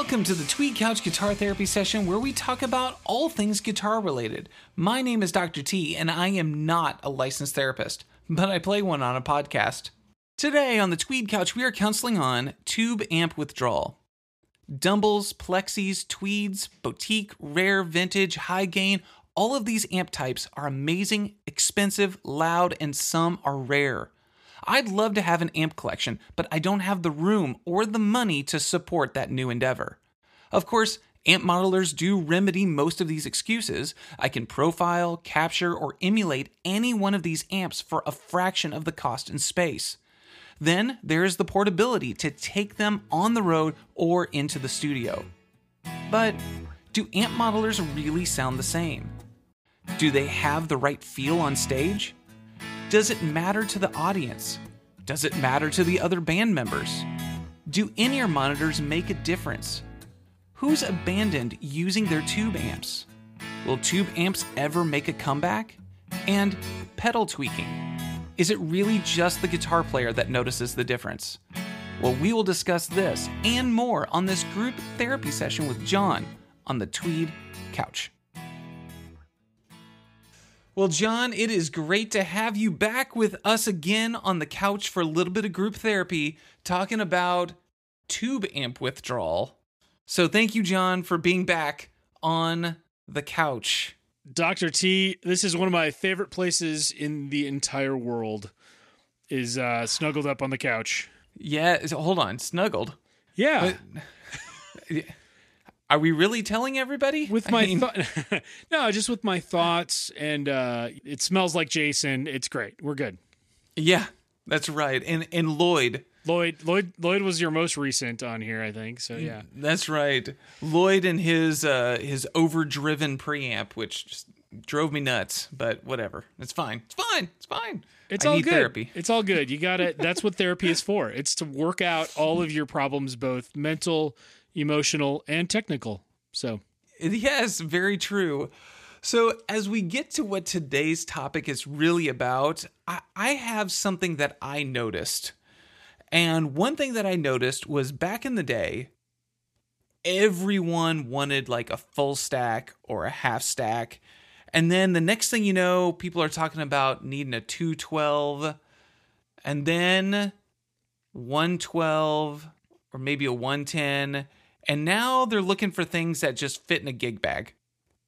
Welcome to the Tweed Couch Guitar Therapy session where we talk about all things guitar related. My name is Dr. T, and I am not a licensed therapist, but I play one on a podcast. Today on the Tweed Couch, we are counseling on tube amp withdrawal. Dumbles, plexis, tweeds, boutique, rare, vintage, high gain, all of these amp types are amazing, expensive, loud, and some are rare. I'd love to have an amp collection, but I don't have the room or the money to support that new endeavor. Of course, amp modelers do remedy most of these excuses. I can profile, capture, or emulate any one of these amps for a fraction of the cost and space. Then there is the portability to take them on the road or into the studio. But do amp modelers really sound the same? Do they have the right feel on stage? Does it matter to the audience? Does it matter to the other band members? Do in ear monitors make a difference? Who's abandoned using their tube amps? Will tube amps ever make a comeback? And pedal tweaking. Is it really just the guitar player that notices the difference? Well, we will discuss this and more on this group therapy session with John on the Tweed Couch. Well, John, it is great to have you back with us again on the couch for a little bit of group therapy, talking about tube amp withdrawal. So, thank you, John, for being back on the couch. Dr. T, this is one of my favorite places in the entire world. Is uh, snuggled up on the couch. Yeah, hold on, snuggled. Yeah. But, are we really telling everybody? With my I mean, th- no, just with my thoughts, and uh, it smells like Jason. It's great. We're good. Yeah, that's right. And and Lloyd, Lloyd, Lloyd, Lloyd was your most recent on here, I think. So yeah, that's right. Lloyd and his uh, his overdriven preamp, which just drove me nuts. But whatever, it's fine. It's fine. It's fine. It's I all good. Therapy. It's all good. You got it. That's what therapy is for. It's to work out all of your problems, both mental emotional, and technical. So, yes, very true. So, as we get to what today's topic is really about, I, I, have something that I noticed. And one thing that I noticed was back in the day, everyone wanted like a full stack or a half stack. And then the next thing you know, people are talking about needing a 212 and then 112 or maybe a 110 and now they're looking for things that just fit in a gig bag.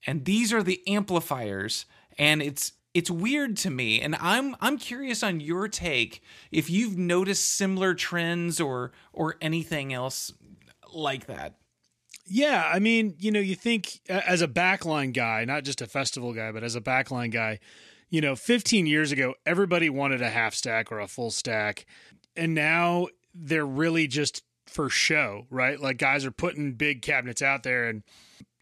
And these are the amplifiers. And it's it's weird to me and i'm i'm curious on your take if you've noticed similar trends or or anything else like that yeah i mean you know you think as a backline guy not just a festival guy but as a backline guy you know 15 years ago everybody wanted a half stack or a full stack and now they're really just for show, right? Like guys are putting big cabinets out there and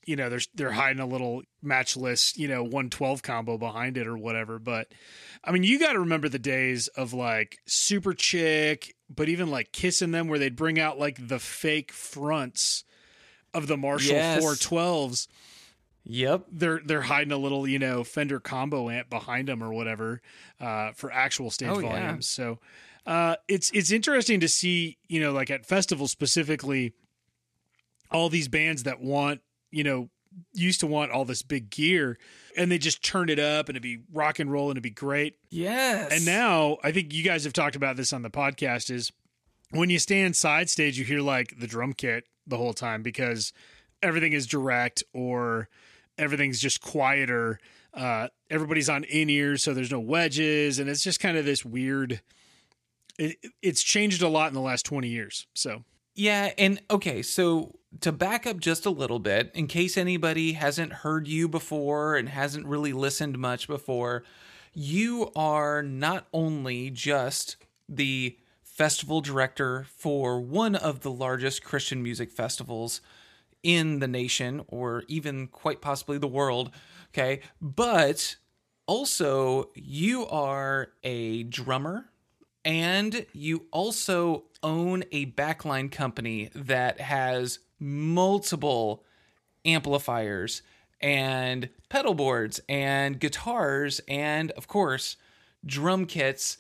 you know, they're they're hiding a little matchless, you know, 112 combo behind it or whatever, but I mean, you got to remember the days of like Super Chick, but even like kissing them where they'd bring out like the fake fronts of the Marshall yes. 412s. Yep. They're they're hiding a little, you know, Fender combo amp behind them or whatever uh, for actual stage oh, volumes. Yeah. So uh, it's it's interesting to see, you know, like at festivals specifically, all these bands that want, you know, used to want all this big gear and they just turn it up and it'd be rock and roll and it'd be great. Yes. And now I think you guys have talked about this on the podcast is when you stand side stage, you hear like the drum kit the whole time because everything is direct or everything's just quieter. Uh, everybody's on in ears, so there's no wedges, and it's just kind of this weird it, it's changed a lot in the last 20 years. So, yeah. And okay, so to back up just a little bit, in case anybody hasn't heard you before and hasn't really listened much before, you are not only just the festival director for one of the largest Christian music festivals in the nation or even quite possibly the world, okay? But also, you are a drummer and you also own a backline company that has multiple amplifiers and pedal boards and guitars and of course drum kits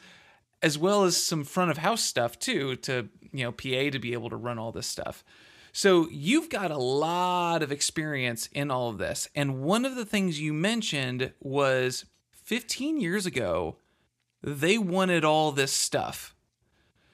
as well as some front of house stuff too to you know PA to be able to run all this stuff. So you've got a lot of experience in all of this. And one of the things you mentioned was 15 years ago, they wanted all this stuff.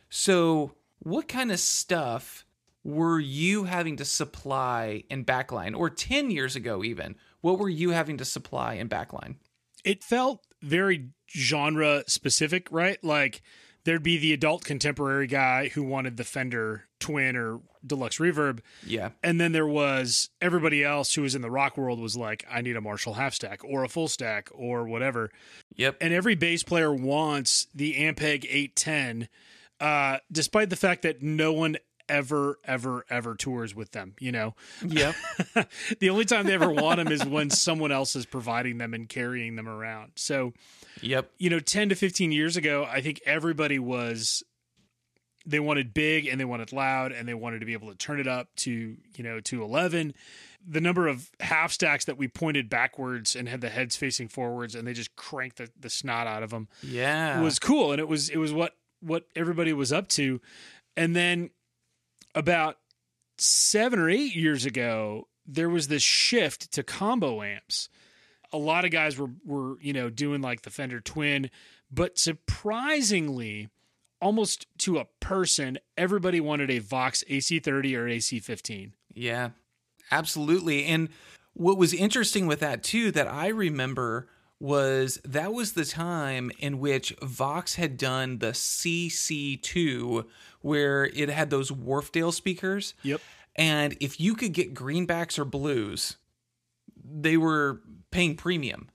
So, what kind of stuff were you having to supply in backline? Or 10 years ago, even, what were you having to supply in backline? It felt very genre specific, right? Like there'd be the adult contemporary guy who wanted the Fender Twin or Deluxe Reverb. Yeah. And then there was everybody else who was in the rock world was like, I need a Marshall half stack or a full stack or whatever. Yep. And every bass player wants the Ampeg 810, uh, despite the fact that no one ever, ever, ever tours with them, you know? Yep. the only time they ever want them is when someone else is providing them and carrying them around. So, yep. you know, 10 to 15 years ago, I think everybody was they wanted big and they wanted loud and they wanted to be able to turn it up to, you know, to 11. The number of half stacks that we pointed backwards and had the heads facing forwards and they just cranked the, the snot out of them Yeah. was cool and it was it was what what everybody was up to. And then about 7 or 8 years ago, there was this shift to combo amps. A lot of guys were were, you know, doing like the Fender Twin, but surprisingly almost to a person, everybody wanted a Vox AC30 or AC15. Yeah, absolutely. And what was interesting with that too, that I remember was that was the time in which Vox had done the CC2, where it had those Wharfedale speakers. Yep. And if you could get greenbacks or blues, they were paying premium.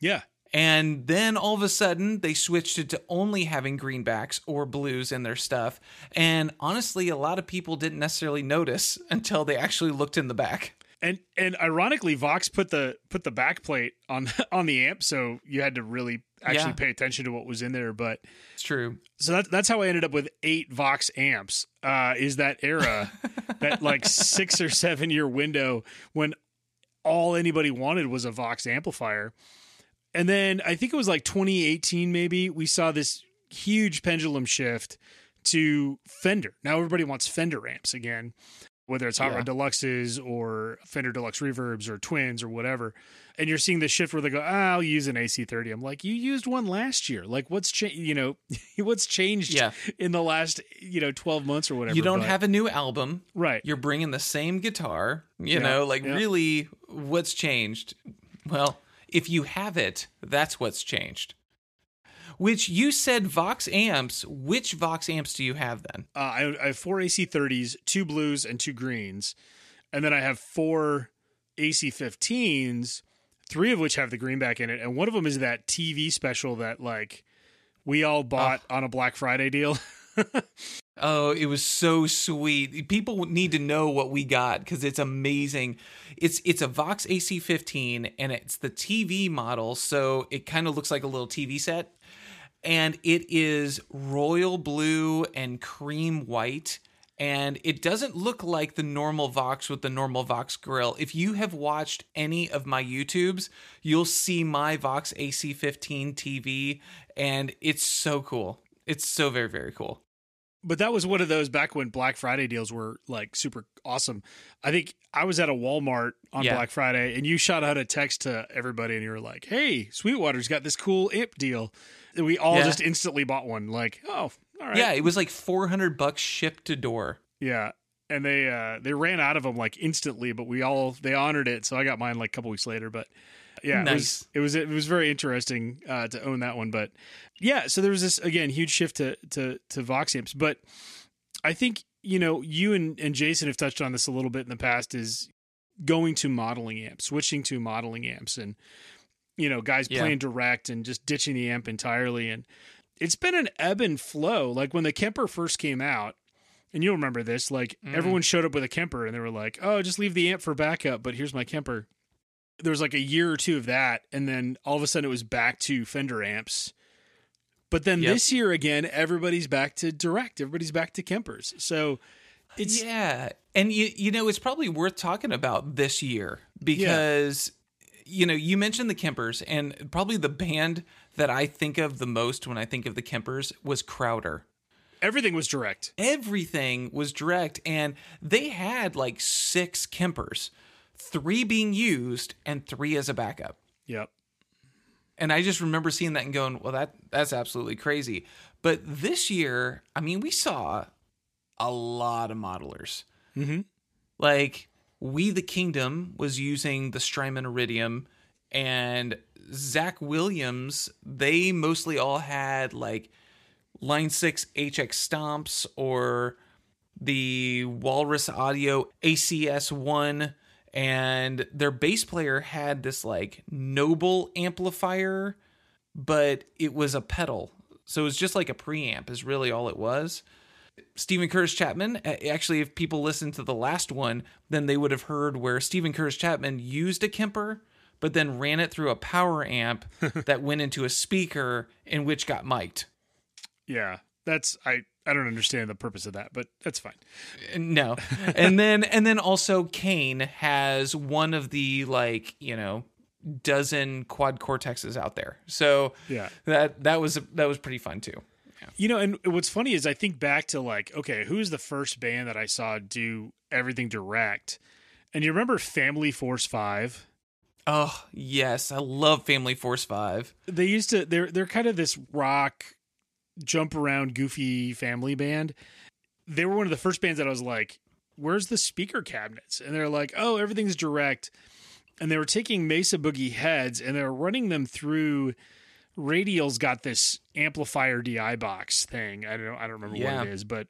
Yeah. And then all of a sudden, they switched it to only having greenbacks or blues in their stuff. And honestly, a lot of people didn't necessarily notice until they actually looked in the back. And and ironically, Vox put the put the backplate on on the amp, so you had to really actually Yeah. pay attention to what was in there. But It's true. so that, that's how I ended up with eight Vox amps. Uh, is that era, that like six or seven year window when all anybody wanted was a Vox amplifier. And then I think it was like 2018, maybe we saw this huge pendulum shift to Fender. Now everybody wants Fender amps again, whether it's Hot Yeah. Rod Deluxes or Fender Deluxe Reverbs or Twins or whatever. And you're seeing the shift where they go, ah, I'll use an AC30. I'm like, you used one last year. Like, what's changed? You know, what's changed Yeah. in the last, you know, 12 months or whatever. You don't But- have a new album. right. You're bringing the same guitar. You Yeah, know, like really, what's changed? Well, if you have it, that's what's changed. Which you said Vox amps. Which Vox amps do you have then? Uh, I, I have four AC30s, two blues, and two greens. And then I have four AC15s, three of which have the greenback in it. And one of them is that TV special that, like, we all bought on a Black Friday deal. Oh, it was so sweet. People need to know what we got because it's amazing. It's it's a Vox AC15 and it's the TV model, so it kind of looks like a little TV set. And it is royal blue and cream white. And it doesn't look like the normal Vox with the normal Vox grill. If you have watched any of my YouTubes, you'll see my Vox AC15 TV, and it's so cool. It's so very, very cool. But that was one of those back when Black Friday deals were like super awesome. I think I was at a Walmart on Yeah. Black Friday and you shot out a text to everybody and you were like, Hey, Sweetwater's got this cool amp deal. And we all Yeah. just instantly bought one. Like, oh, all right. Yeah, it was like 400 bucks shipped to door. Yeah. And they uh they ran out of them like instantly, but we all they honored it. So I got mine like a couple weeks later. But yeah, Nice. it was it was it was very interesting uh, to own that one. But yeah, so there was this again huge shift to to to Vox amps. But I think you know you and and Jason have touched on this a little bit in the past. Is going to modeling amps, switching to modeling amps, and you know guys Yeah. playing direct and just ditching the amp entirely. And it's been an ebb and flow. Like when the Kemper first came out, and you'll remember this, like Mhm. everyone showed up with a Kemper and they were like, "Oh, just leave the amp for backup, but here's my Kemper." There was like a year or two of that, and then all of a sudden it was back to Fender amps. But then Yep. this year again, everybody's back to direct. Everybody's back to Kempers. So it's yeah, and you you know it's probably worth talking about this year because you know you mentioned the Kempers, and probably the band that I think of the most when I think of the Kempers was Crowder. Everything was direct. Everything was direct, and they had like six Kempers, three being used and three as a backup. Yep. And I just remember seeing that and going, "Well, that that's absolutely crazy." But this year, I mean, we saw a lot of modelers. Mm-hmm. Like We the Kingdom was using the Strymon Iridium, and Zach Williams. They mostly all had like Line Six HX Stomps or the Walrus Audio ACS One. And their bass player had this like noble amplifier, but it was a pedal. So it was just like a preamp, is really all it was. Steven Curtis Chapman, actually, if people listened to the last one, then they would have heard where Steven Curtis Chapman used a Kemper, but then ran it through a power amp that went into a speaker in which got mic'd. Yeah, that's I. I don't understand the purpose of that, but that's fine. Uh, no, and then and then also Cain has one of the like you know dozen quad cortexes out there. So Yeah. that that was that was pretty fun too. You know, and what's funny is I think back to like, okay, who's the first band that I saw do everything direct? And you remember Family Force Five? Oh yes, I love Family Force Five. They used to they're they're kind of this rock jump around goofy family band. They were one of the first bands that I was like, Where's the speaker cabinets? And they're like, Oh, everything's direct. And they were taking Mesa Boogie heads and they were running them through Radial's got this amplifier DI box thing. I don't know, I don't remember Yeah. what it is, but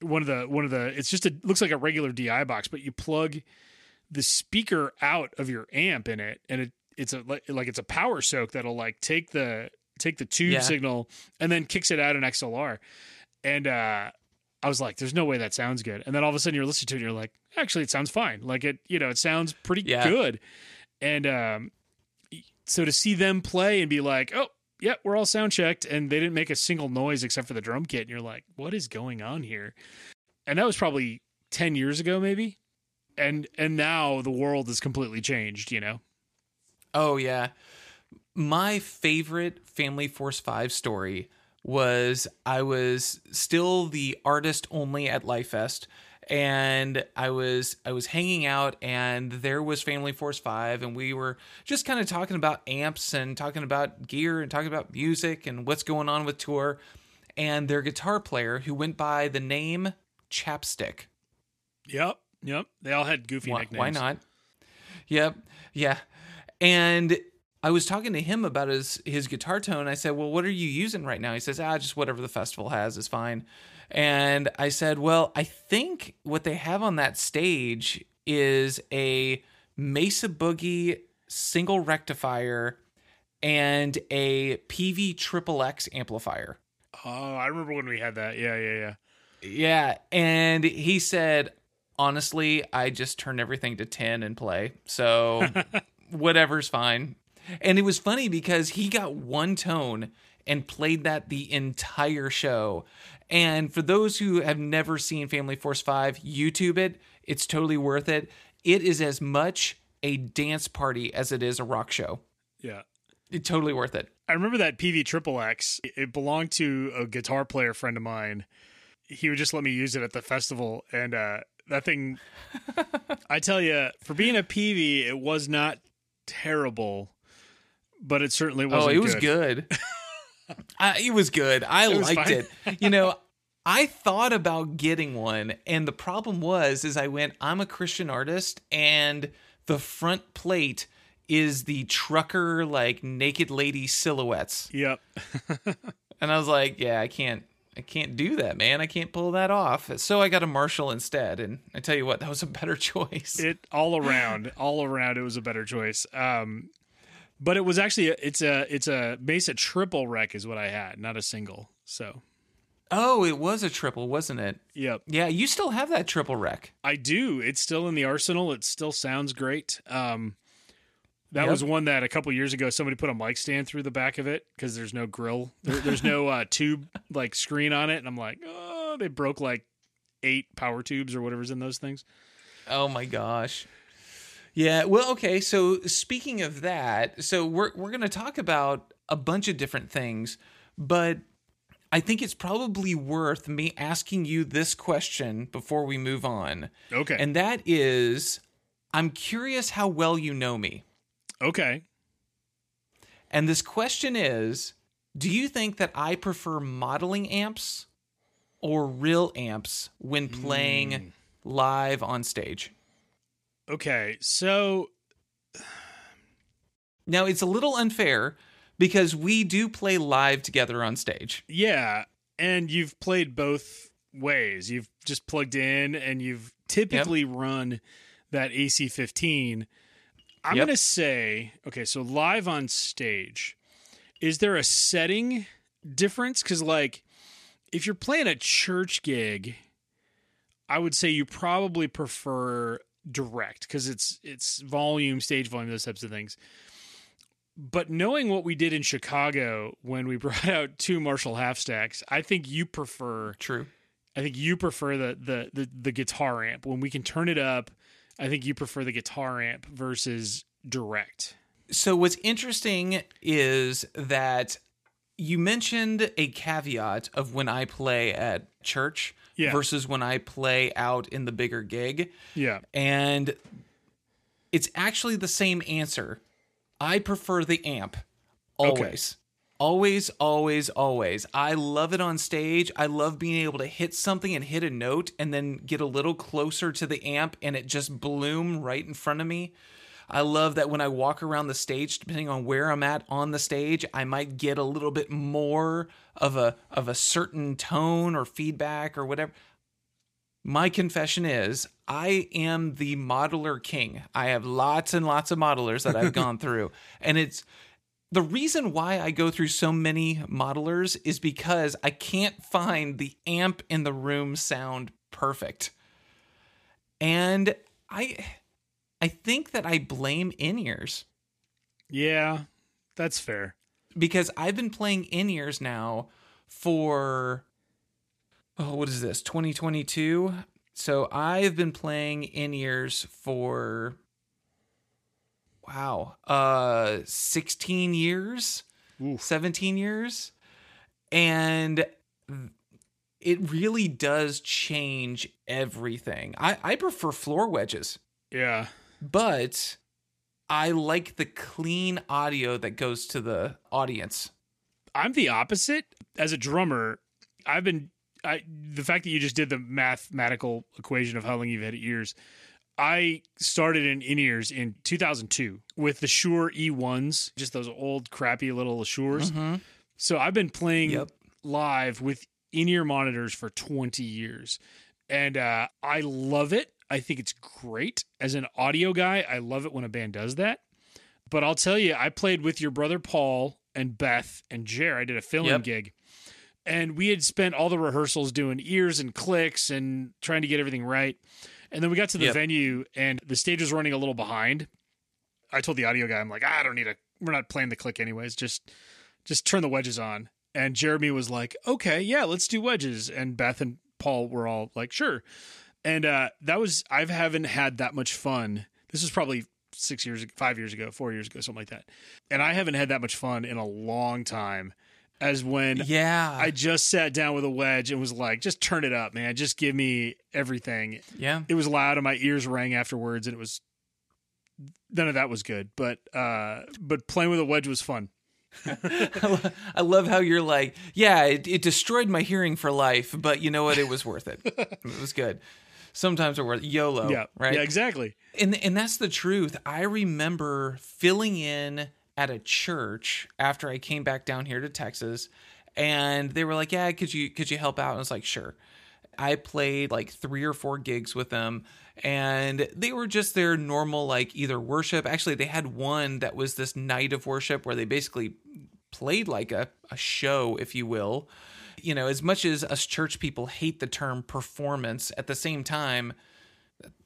one of the one of the it's just a looks like a regular DI box, but you plug the speaker out of your amp in it, and it it's a like it's a power soak that'll like take the take the tube Yeah. signal and then kicks it out in XLR. And uh I was like, "There's no way that sounds good." And then all of a sudden, you're listening to it, and you're like, "Actually, it sounds fine. Like it, you know, it sounds pretty Yeah. good." And um, so to see them play and be like, "Oh, yeah, we're all sound checked," and they didn't make a single noise except for the drum kit, and you're like, "What is going on here?" And that was probably ten years ago, maybe. And and now the world has completely changed. You know? Oh yeah. My favorite Family Force 5 story was I was still the artist only at Lifest and I was I was hanging out and there was Family Force 5 and we were just kind of talking about amps and talking about gear and talking about music and what's going on with tour and their guitar player who went by the name Chapstick Yep. Yep. They all had goofy why, nicknames. why not? Yep. Yeah. And I was talking to him about his his guitar tone. I said, "Well, what are you using right now?" He says, "Ah, just whatever the festival has is fine." And I said, "Well, I think what they have on that stage is a Mesa Boogie single rectifier and a Peavey Triple X amplifier." Oh, I remember when we had that. Yeah, yeah, yeah. Yeah, and he said, honestly, I just turn everything to 10 and play. So whatever's fine. And it was funny because he got one tone and played that the entire show. And for those who have never seen Family Force 5, YouTube it. It's totally worth it. It is as much a dance party as it is a rock show. Yeah. It's totally worth it. I remember that Peavey Triple X. It belonged to a guitar player friend of mine. He would just let me use it at the festival, and uh, that thing. I tell you, for being a Peavey, it was not terrible, but it certainly wasn't. oh, it was good. uh, it was good. I It liked it. You know, I thought about getting one, and the problem was, is I went, I'm a Christian artist, and the front plate is the trucker like naked lady silhouettes, Yep. and I was like, yeah, I can't. I can't do that, man. I can't pull that off. So I got a Marshall instead, and I tell you what, that was a better choice. It all around, all around, it was a better choice. Um, but it was actually a, it's a it's a Mesa Triple Rec is what I had, not a single. So, oh, it was a triple, wasn't it? yep. Yeah, you still have that Triple Rec. I do. It's still in the arsenal. It still sounds great. Um, that Yep. was one that a couple years ago somebody put a mic stand through the back of it because there's no grill, there, there's no uh, tube like screen on it, and I'm like, oh, they broke like eight power tubes or whatever's in those things. Oh my gosh. Yeah, well, okay. So speaking of that, so we're we're going to talk about a bunch of different things, but I think it's probably worth me asking you this question before we move on. Okay. And that is I'm curious how well you know me. okay. And this question is Do you think that I prefer modeling amps or real amps when playing Hmm. live on stage? Okay. So Now, it's a little unfair because we do play live together on stage. yeah, and you've played both ways. You've just plugged in and you've typically run that AC15. I'm Yep. going to say, okay, so live on stage, is there a setting difference? Because, like, if you're playing a church gig, I would say you probably prefer direct because it's it's volume, stage volume, those types of things. But knowing what we did in Chicago when we brought out two Marshall half stacks, I think you prefer True. I think you prefer the, the the the guitar amp. When we can turn it up, I think you prefer the guitar amp versus direct. So, what's interesting is that you mentioned a caveat of when I play at church Yeah. versus when I play out in the bigger gig. Yeah. And it's actually the same answer. I prefer the amp always. Always, always, always. I love it on stage. I love being able to hit something and hit a note and then get a little closer to the amp and it just bloom right in front of me. I love that when I walk around the stage, depending on where I'm at on the stage, I might get a little bit more of a of a certain tone or feedback or whatever. My confession is I am the modeler king. I have lots and lots of modelers that I've gone through. And it's the reason why I go through so many modelers is because I can't find the amp in the room sound perfect. And I I think that I blame in-ears Yeah. That's fair. because I've been playing in-ears now for oh what is this 2022 so I've been playing in-ears for wow uh 16 years Oof. 17 years and it really does change everything I I prefer floor wedges Yeah. But I like the clean audio that goes to the audience. I'm the opposite. As a drummer, I've been I the fact that you just did the mathematical equation of how long you've had ears. I started in in ears in 2002 with the Shure E1s, just those old crappy little Shures. Mhm. So I've been playing Yep. live with in-ear monitors for 20 years. And uh, I love it. I think it's great. As an audio guy, I love it when a band does that. But I'll tell you, I played with your brother Paul and Beth and Jer. I did a filming Yep. gig. And we had spent all the rehearsals doing ears and clicks and trying to get everything right. And then we got to the Yep. venue and the stage was running a little behind. I told the audio guy, I'm like, "Ah, I don't need a we're not playing the click anyways. Just just turn the wedges on. And Jeremy was like, okay, yeah, let's do wedges. And Beth and Paul were all like, sure. And uh, that was, I haven't had that much fun. This was probably six years, five years ago, four years ago, something like that. And I haven't had that much fun in a long time as when Yeah. I just sat down with a wedge and was like, just turn it up, man. Just give me everything. yeah. It was loud and my ears rang afterwards and it was, none of that was good. But, uh, but playing with a wedge was fun. I love how you're like, yeah, it, it destroyed my hearing for life, but you know what? It was worth it. it was good. Sometimes it's worth YOLO. yeah. Right. Yeah, exactly. and and that's the truth. I remember filling in at a church after I came back down here to Texas, and they were like, "Yeah, could you could you help out?" And I was like, "Sure." I played like three or four gigs with them, and they were just their normal like either worship. Actually, they had one that was this night of worship where they basically played like a, a show, if you will. You know, as much as us church people hate the term performance, at the same time,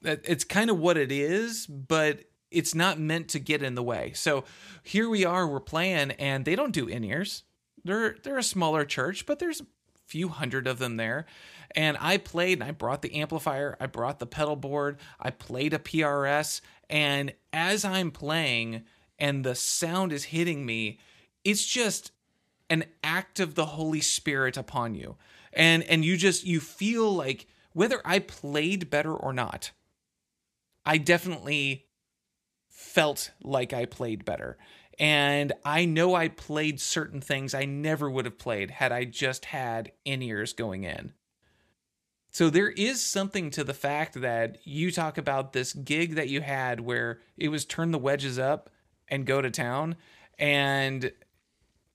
it's kind of what it is, but it's not meant to get in the way. So here we are, we're playing, and they don't do in ears. They're they're a smaller church, but there's a few hundred of them there. And I played, and I brought the amplifier, I brought the pedal board, I played a PRS, and as I'm playing, and the sound is hitting me, it's just an act of the Holy Spirit upon you. And and you just you feel like whether I played better or not, I definitely felt like I played better. And I know I played certain things I never would have played had I just had in ears going in. So there is something to the fact that you talk about this gig that you had where it was turn the wedges up and go to town. And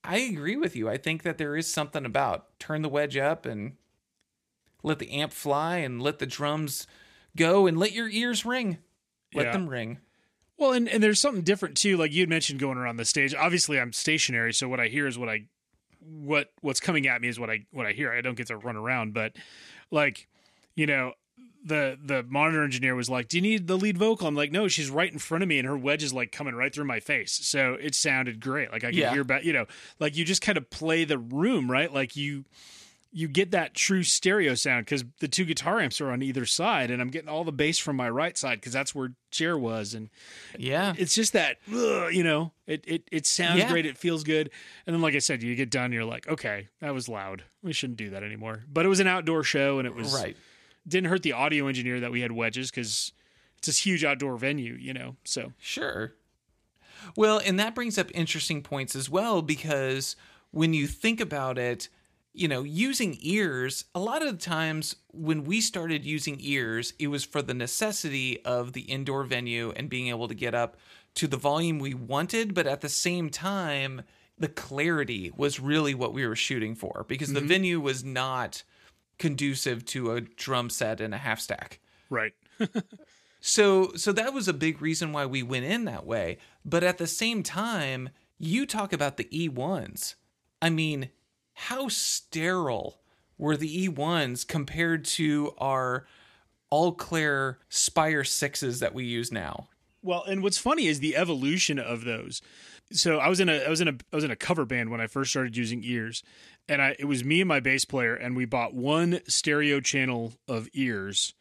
I agree with you. I think that there is something about turn the wedge up and let the amp fly and let the drums go and let your ears ring. Let Yeah. them ring. Well, and, and there's something different too. Like you had mentioned going around the stage. Obviously, I'm stationary, so what I hear is what I what what's coming at me is what I what I hear. I don't get to run around, but like, you know, the the monitor engineer was like, "Do you need the lead vocal?" I'm like, "No, she's right in front of me, and her wedge is like coming right through my face." So it sounded great. Like I could Yeah. hear about, you know, like you just kind of play the room, right? Like you you get that true stereo sound because the two guitar amps are on either side, and I'm getting all the bass from my right side because that's where Jer was, and Yeah. it's just that ugh, you know it it it sounds Yeah. great it feels good and then like i said you get done you're like okay that was loud we shouldn't do that anymore but it was an outdoor show and it was Right. Didn't hurt the audio engineer that we had wedges because it's this huge outdoor venue you know so Sure. Well, and that brings up interesting points as well because when you think about it, you know, using ears, a lot of the times when we started using ears, it was for the necessity of the indoor venue and being able to get up to the volume we wanted, but at the same time, the clarity was really what we were shooting for because the mm-hmm. venue was not conducive to a drum set and a half stack. right So so that was a big reason why we went in that way. But at the same time, you talk about the E1s. I mean, how sterile were the E1s compared to our Alclair Spire 6s that we use now? well and what's funny is the evolution of those so i was in a i was in a i was in a cover band when i first started using ears and i it was me and my bass player and we bought one stereo channel of ears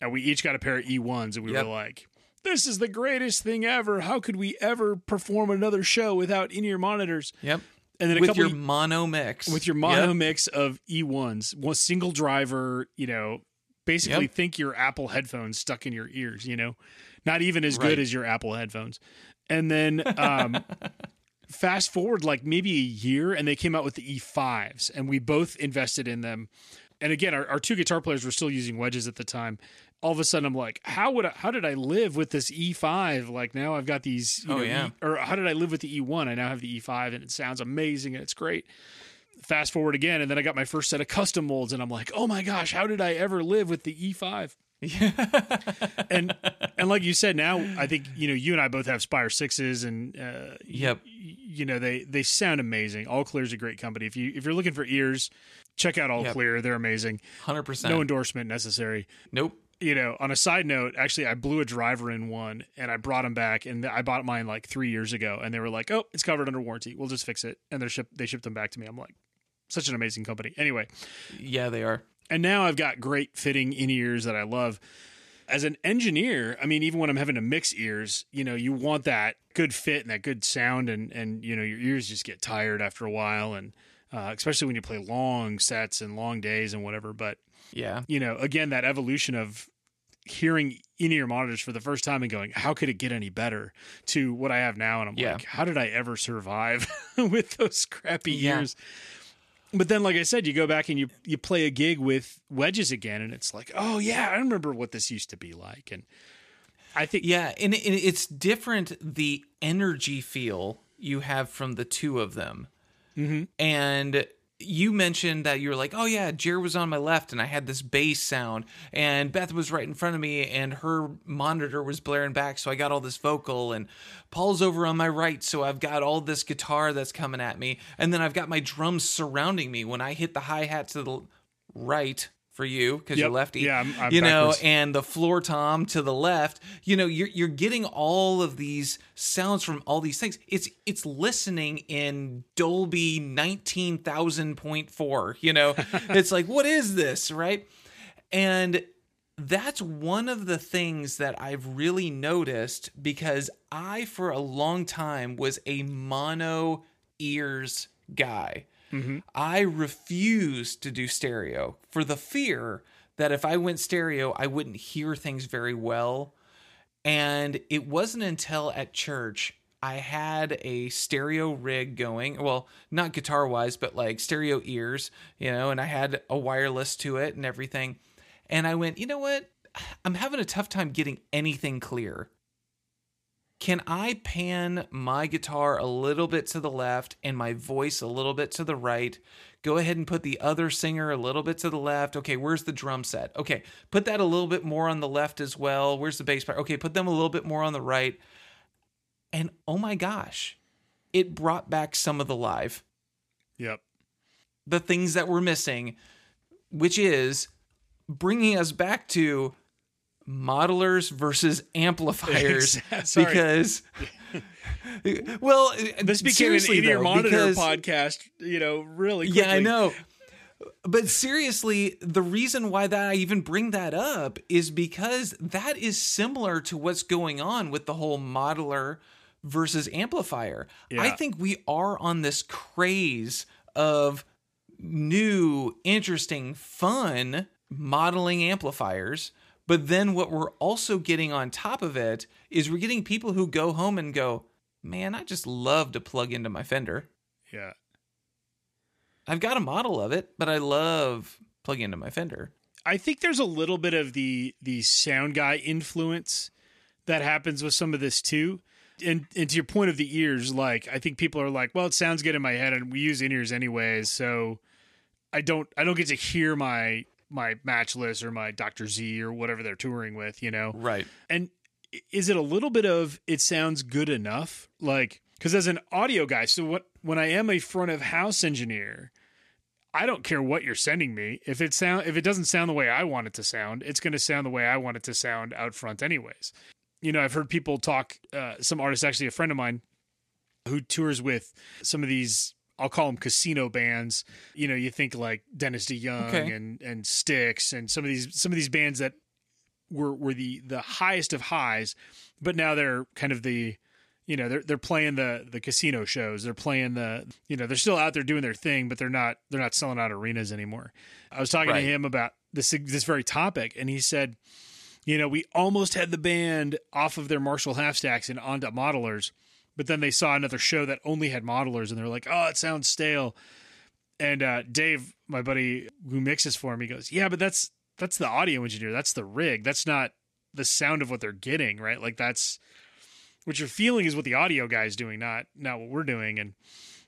and we each got a pair of E1s, and we Yep. were like, "This is the greatest thing ever! How could we ever perform another show without in-ear monitors?" Yep. And then a With couple your mono mix. with your mono Yep. mix of E1s, one single driver, you know, basically Yep. think your Apple headphones stuck in your ears, you know, not even as Right. good as your Apple headphones. And then um, fast forward like maybe a year, and they came out with the E5s, and we both invested in them. And again, our, our two guitar players were still using wedges at the time. All of a sudden, I'm like, how would I, how did I live with this E5? Like now, I've got these. You Oh, know, yeah. E- or how did I live with the E1? I now have the E5, and it sounds amazing, and it's great fast forward again and then i got my first set of custom molds and i'm like oh my gosh how did i ever live with the e5 and and like you said now i think you know you and i both have spire sixes and uh Yep. y- you know they they sound amazing Alclair's a great company if you if you're looking for ears check out all Yep. clear they're amazing 100%. no endorsement necessary nope. you know, on a side note, actually, I blew a driver in one and I brought them back, and I bought mine like three years ago, and they were like, "Oh, it's covered under warranty. We'll just fix it." And they ship they shipped them back to me. I'm like, such an amazing company. Anyway, Yeah, they are. And now I've got great fitting in ears that I love. As an engineer, I mean, even when I'm having to mix ears, you know, you want that good fit and that good sound, and and you know, your ears just get tired after a while, and uh, especially when you play long sets and long days and whatever. But Yeah. you know, again, that evolution of hearing in ear monitors for the first time and going, how could it get any better to what I have now? And I'm Yeah. like, how did I ever survive with those crappy Yeah. ears? But then, like I said, you go back and you you play a gig with wedges again, and it's like, oh yeah, I remember what this used to be like. And I think, Yeah, and it, and it's different the energy feel you have from the two of them. Mm-hmm. And you mentioned that you were like, oh yeah, Jer was on my left, and I had this bass sound, and Beth was right in front of me, and her monitor was blaring back, so I got all this vocal, and Paul's over on my right, so I've got all this guitar that's coming at me, and then I've got my drums surrounding me. When I hit the hi hat to the right for you because you're lefty. Yeah, I'm- I'm you know, and the floor tom to the left you know you're you're getting all of these sounds from all these things it's it's listening in dolby 19000.4 you know it's like what is this right and that's one of the things that I've really noticed because I, for a long time, was a mono ears guy. Mhm. I refused to do stereo for the fear that if I went stereo, I wouldn't hear things very well. And it wasn't until at church I had a stereo rig going. Well, not guitar wise, but like stereo ears, you know, and I had a wireless to it and everything. And I went, you know what? I'm having a tough time getting anything clear. Can I pan my guitar a little bit to the left and my voice a little bit to the right? Go ahead and put the other singer a little bit to the left. Okay, where's the drum set? Okay, put that a little bit more on the left as well. Where's the bass part? Okay, put them a little bit more on the right. And oh my gosh, it brought back some of the live, Yep. the things that were missing, which is bringing us back to modelers versus amplifiers. Because well This became an though, monitor because- podcast, you know, really quickly. yeah i know. But seriously the reason why that i even bring that up is because that is similar to what's going on with the whole modeler versus amplifier. I think we are on this craze of new interesting fun modeling amplifiers but then what we're also getting on top of it is we're getting people who go home and go man i just love to plug into my fender Yeah. I've got a model of it, but I love plugging into my Fender. I think there's a little bit of the the sound guy influence that happens with some of this too. And and to your point of the ears, like I think people are like, well, it sounds good in my head, and we use in ears anyways, so I don't I don't get to hear my my matchless or my Dr. Z or whatever they're touring with, you know. Right. And is it a little bit of it sounds good enough? Like, because as an audio guy, so what when I am a front of house engineer, I don't care what you're sending me. If it sound if it doesn't sound the way I want it to sound, it's going to sound the way I want it to sound out front, anyways. You know, I've heard people talk. Uh, some artists, actually, a friend of mine, who tours with some of these. I'll call them casino bands. You know, you think like Dennis DeYoung Okay. and and Styx and some of these some of these bands that were were the the highest of highs, but now they're kind of the you know they're they're playing the the casino shows. They're playing the you know they're still out there doing their thing, but they're not they're not selling out arenas anymore. I was talking Right. to him about this this very topic, and he said, you know, we almost had the band off of their Marshall half stacks and onto modelers, but then they saw another show that only had modelers, and they're like, oh, it sounds stale. And uh, Dave, my buddy who mixes for he goes, "Yeah, but that's that's the audio engineer. That's the rig. That's not the sound of what they're getting, right? Like that's what you're feeling is what the audio guy's doing, not not what we're doing." And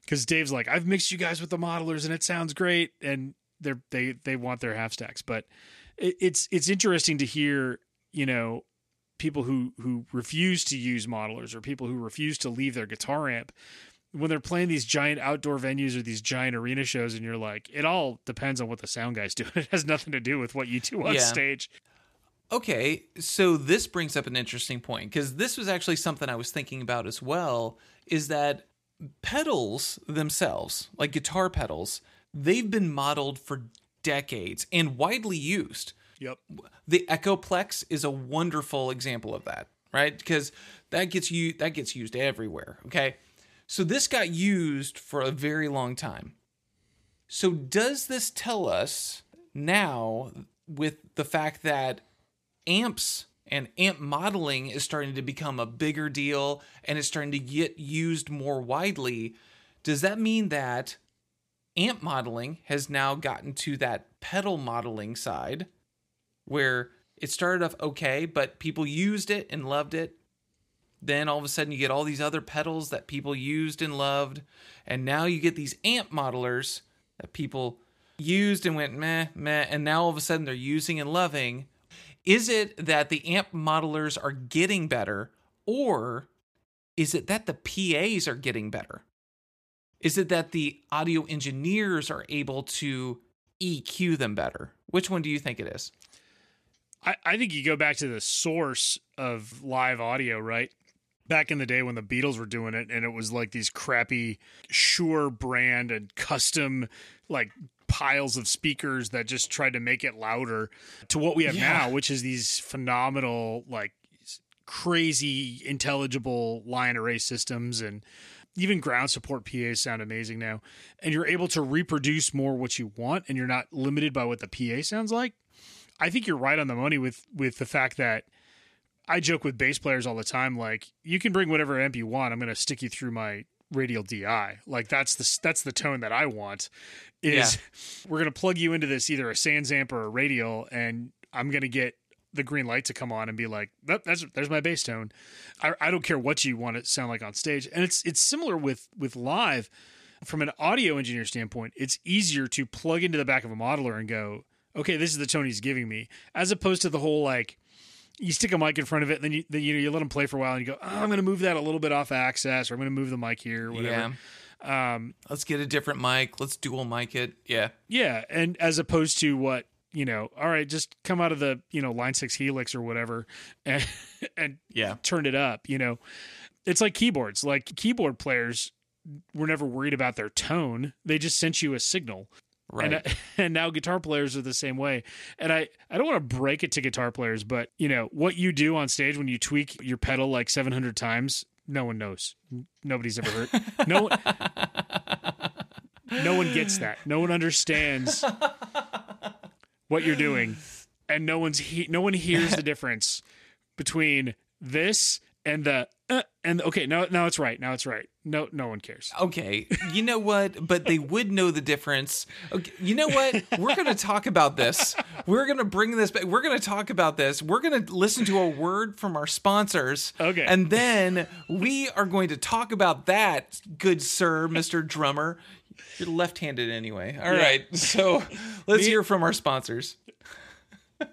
because Dave's like, "I've mixed you guys with the modelers, and it sounds great," and they're they they want their half stacks, but it, it's it's interesting to hear, you know, people who who refuse to use modelers or people who refuse to leave their guitar amp when they're playing these giant outdoor venues or these giant arena shows and you're like it all depends on what the sound guys do it has nothing to do with what you do on Yeah. stage Okay, so this brings up an interesting point because this was actually something I was thinking about as well. Is that pedals themselves, like guitar pedals, they've been modeled for decades and widely used. Yep The Echoplex is a wonderful example of that, right? Because that gets you that gets used everywhere. Okay, so this got used for a very long time. So does this tell us now with the fact that amps and amp modeling is starting to become a bigger deal and it's starting to get used more widely? Does that mean that amp modeling has now gotten to that pedal modeling side where it started off okay, but people used it and loved it. Then all of a sudden you get all these other pedals that people used and loved. And now you get these amp modelers that people used and went meh, meh. And now all of a sudden they're using and loving. Is it that the amp modelers are getting better or is it that the PAs are getting better? Is it that the audio engineers are able to EQ them better? Which one do you think it is? I, I think you go back to the source of live audio right back in the day when the beatles were doing it and it was like these crappy Shure brand and custom like piles of speakers that just tried to make it louder to what we have Yeah. now which is these phenomenal like crazy intelligible line array systems and even ground support PAs sound amazing now, and you're able to reproduce more what you want, and you're not limited by what the PA sounds like. I think you're right on the money with with the fact that I joke with bass players all the time, like you can bring whatever amp you want. I'm going to stick you through my radial DI. Like that's the that's the tone that I want. Is yeah. we're going to plug you into this either a SansAmp or a radial, and I'm going to get the green light to come on and be like, that, "That's there's my bass tone." I, I don't care what you want it to sound like on stage, and it's it's similar with with live. From an audio engineer standpoint, it's easier to plug into the back of a modeler and go, "Okay, this is the tone he's giving me," as opposed to the whole like you stick a mic in front of it, and then you then, you know you let them play for a while, and you go, oh, I'm going to move that a little bit off axis, or I'm going to move the mic here, or whatever. Yeah. Um, Let's get a different mic. Let's dual mic it. Yeah. Yeah, and as opposed to what you know, all right, just come out of the you know line six helix or whatever, and and yeah, turn it up. You know, it's like keyboards. Like keyboard players were never worried about their tone; they just sent you a signal. Right. And, and now guitar players are the same way. And I, I don't want to break it to guitar players, but you know, what you do on stage when you tweak your pedal like 700 times, no one knows. Nobody's ever heard. No one, no one gets that. No one understands what you're doing. And no one's he- no one hears the difference between this and the uh, and okay now now it's right now it's right. No no one cares. Okay you know what? But they would know the difference. Okay you know what? We're gonna talk about this. We're gonna bring this back we're gonna talk about this. We're gonna listen to a word from our sponsors. Okay. And then we are going to talk about that good sir mr drummer. You're left-handed anyway. All yeah. right, so let's hear from our sponsors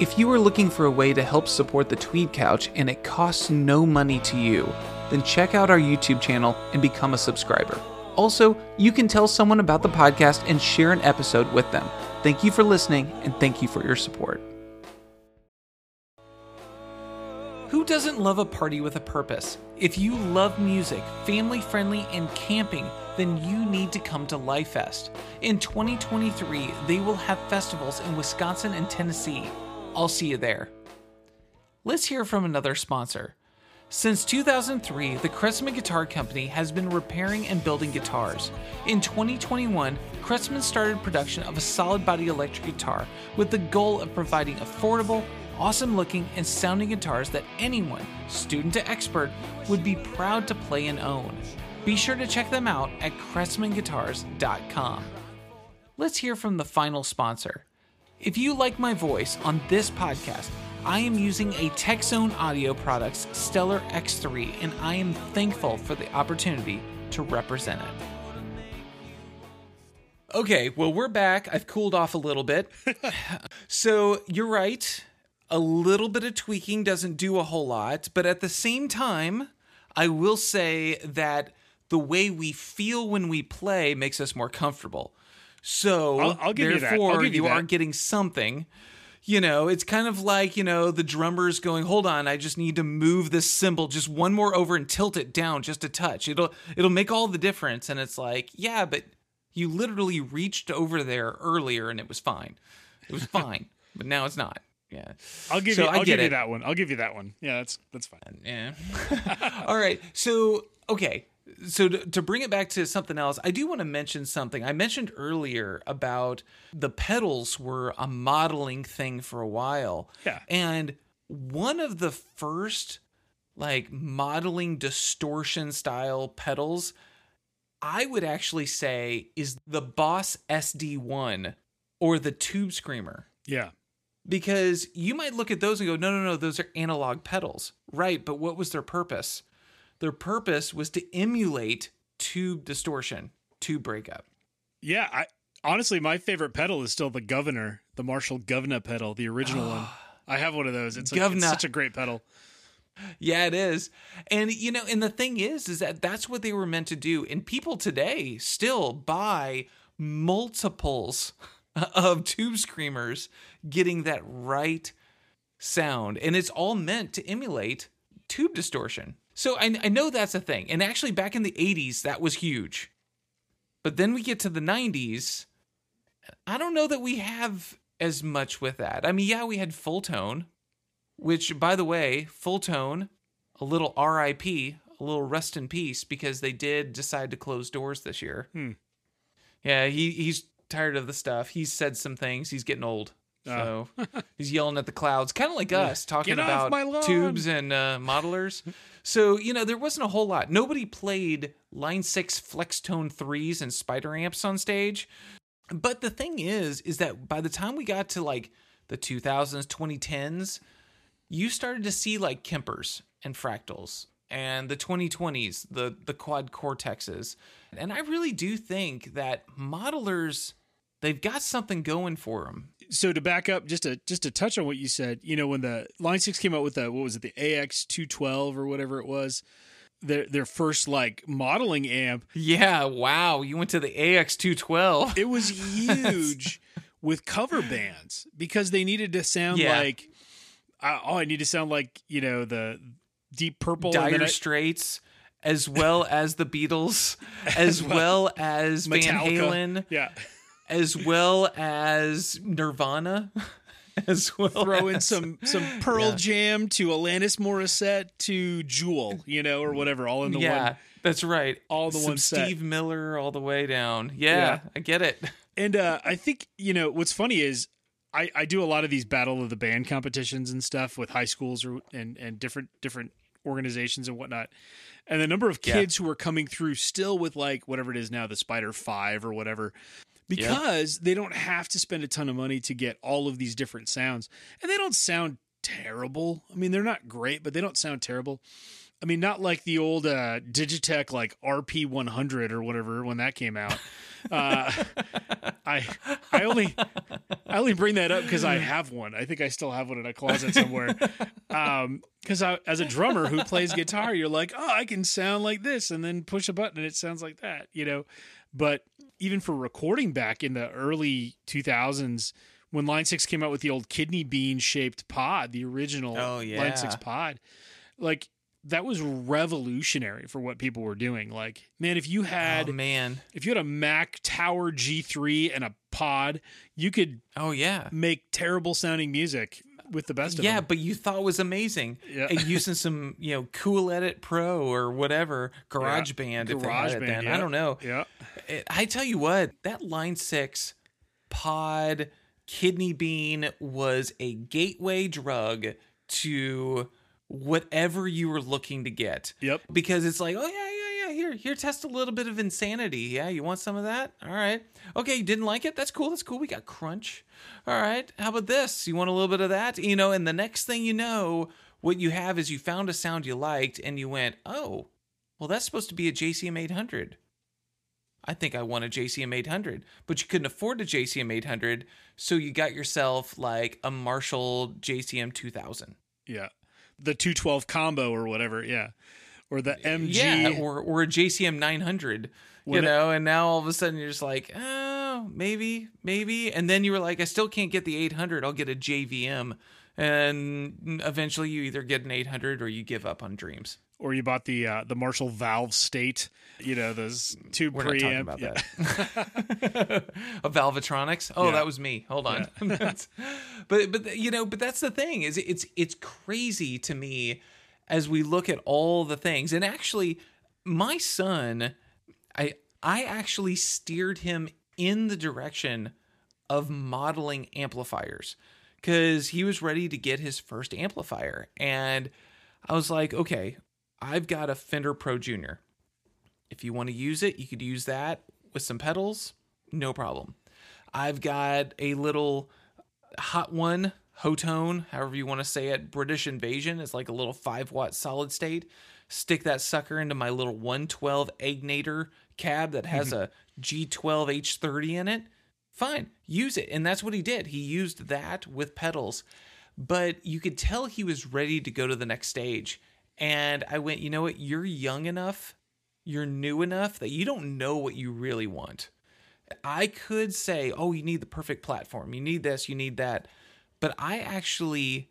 If you are looking for a way to help support the Tweed Couch and it costs no money to you, then check out our YouTube channel and become a subscriber. Also, you can tell someone about the podcast and share an episode with them. Thank you for listening and thank you for your support. Who doesn't love a party with a purpose? If you love music, family friendly, and camping, then you need to come to Lifest. In 2023, they will have festivals in Wisconsin and Tennessee. I'll see you there. Let's hear from another sponsor. Since 2003, the Cressman Guitar Company has been repairing and building guitars. In 2021, Cressman started production of a solid body electric guitar with the goal of providing affordable, awesome looking, and sounding guitars that anyone, student to expert, would be proud to play and own. Be sure to check them out at CressmanGuitars.com. Let's hear from the final sponsor. If you like my voice on this podcast, I am using a TechZone Audio Products Stellar X3, and I am thankful for the opportunity to represent it. Okay, well, we're back. I've cooled off a little bit. so, you're right. A little bit of tweaking doesn't do a whole lot, but at the same time, I will say that the way we feel when we play makes us more comfortable. So I'll, I'll give therefore, you, you, you are getting something. You know, it's kind of like, you know, the drummer's going, hold on, I just need to move this cymbal just one more over and tilt it down just a touch. It'll it'll make all the difference. And it's like, yeah, but you literally reached over there earlier and it was fine. It was fine. but now it's not. Yeah. I'll give so you I'll give it. you that one. I'll give you that one. Yeah, that's that's fine. Yeah. all right. So okay so to, to, bring it back to something else i do want to mention something. I mentioned earlier about the pedals were a modeling thing for a while. Yeah. And one of the first like modeling distortion style pedals i would actually say is the boss sd1 or the tube screamer. Yeah. Because you might look at those and go no no no those are analog pedals. Right but what was their purpose their purpose was to emulate tube distortion, tube breakup. Yeah, I honestly my favorite pedal is still the Governor, the Marshall Governor pedal, the original one. I have one of those. It's, a, it's such a great pedal. Yeah, it is. And you know, and the thing is is that that's what they were meant to do. And people today still buy multiples of tube screamers getting that right sound. And it's all meant to emulate tube distortion. So I, I know that's a thing. And actually, back in the 80s, that was huge. But then we get to the 90s. I don't know that we have as much with that. I mean, yeah, we had Fulltone, which, by the way, Fulltone, a little RIP, a little rest in peace, because they did decide to close doors this year. Hmm. Yeah, he he's tired of the stuff. He's said some things. He's getting old. So he's yelling at the clouds, kind of like us, talking Get off about my lawn. tubes and uh, modelers. so, you know, there wasn't a whole lot. Nobody played Line 6 Flextone 3s and Spider Amps on stage. But the thing is, is that by the time we got to like the 2000s, 2010s, you started to see like Kempers and Fractals and the 2020s, the the quad cortexes. And I really do think that modelers they've got something going for them. So to back up just to just to touch on what you said you know when the line 6 came out with the what was it the ax212 or whatever it was their their first like modeling amp. Yeah, wow, you went to the AX212. it was huge with cover bands because they needed to sound Yeah. like uh, oh i need to sound like you know the deep purple Dire I- Straits as well as the Beatles, as well as Van Halen, yeah as well as Nirvana, as well throw in as- some some Pearl Yeah. Jam to Alanis Morissette to Jewel, you know, or whatever, all in the yeah, one. that's right. all the Some one set. Steve Miller all the way down. Yeah, Yeah. I get it. And uh, I think you know what's funny is I, I do a lot of these battle of the band competitions and stuff with high schools or and and different different organizations and whatnot. And the number of Yeah. kids who are coming through still with like whatever it is now, the Spider Five or whatever, because they don't have to spend a ton of money to get all of these different sounds, and they don't sound terrible. I mean, they're not great, but they don't sound terrible. I mean, not like the old uh, Digitech like RP 100 or whatever when that came out. Uh, I I only I only bring that up because I have one. I think I still have one in a closet somewhere. Um, because I, as a drummer who plays guitar, you're like, oh, I can sound like this, and then push a button and it sounds like that, you know. But even for recording back in the early 2000s, when Line Six came out with the old kidney bean shaped pod, the original Oh, Line. Six pod, like that was revolutionary for what people were doing. Like, man, if you had oh man. if you had a Mac Tower G3 and a pod, you could Oh yeah. make terrible sounding music with the best of Yeah, them. but you thought it was amazing. Yeah. Using some, you know, Cool Edit Pro or whatever, Garage Band if they had it GarageBand, yeah. I don't know. Yeah. It- I tell you what, that Line 6 pod kidney bean was a gateway drug to whatever you were looking to get. Yep. Because it's like, oh yeah, yeah, yeah. Here, here, test a little bit of insanity. Yeah, you want some of that? All right. Okay, you didn't like it? That's cool. That's cool. We got crunch. All right. How about this? You want a little bit of that? You know, and the next thing you know, what you have is you found a sound you liked and you went, oh, well, that's supposed to be a JCM 800. I think I want a JCM 800, but you couldn't afford a JCM 800, so you got yourself like a Marshall JCM 2000. Yeah. The 212 combo or whatever. Yeah. Or the MG. Yeah, or or a JCM 900, you What- know, and now all of a sudden you're just like, oh, maybe, maybe, and then you were like, I still can't get the 800. I'll get a JVM, and eventually you either get an 800 or you give up on dreams. Or you bought the uh, the Marshall Valvestate, you know, those two We're not talking about yeah. that. a Valvetronix. Oh, Yeah. that was me. Hold on. That's- but but you know, but that's the thing is it's it's crazy to me as we look at all the things. And actually, my son, I I actually steered him in the direction of modeling amplifiers because he was ready to get his first amplifier, and I was like, okay, I've got a Fender Pro Junior. If you want to use it, you could use that with some pedals, no problem. I've got a little hot one, Hotone, however you want to say it, British Invasion. It's like a little 5 watt solid state. Stick that sucker into my little 112 Egnater cab that has mm-hmm. a G12 H30 in it. Fine, use it. And that's what he did. He used that with pedals. But you could tell he was ready to go to the next stage. And I went, you know what? You're young enough, you're new enough that you don't know what you really want. I could say, oh, you need the perfect platform. You need this, you need that. But I actually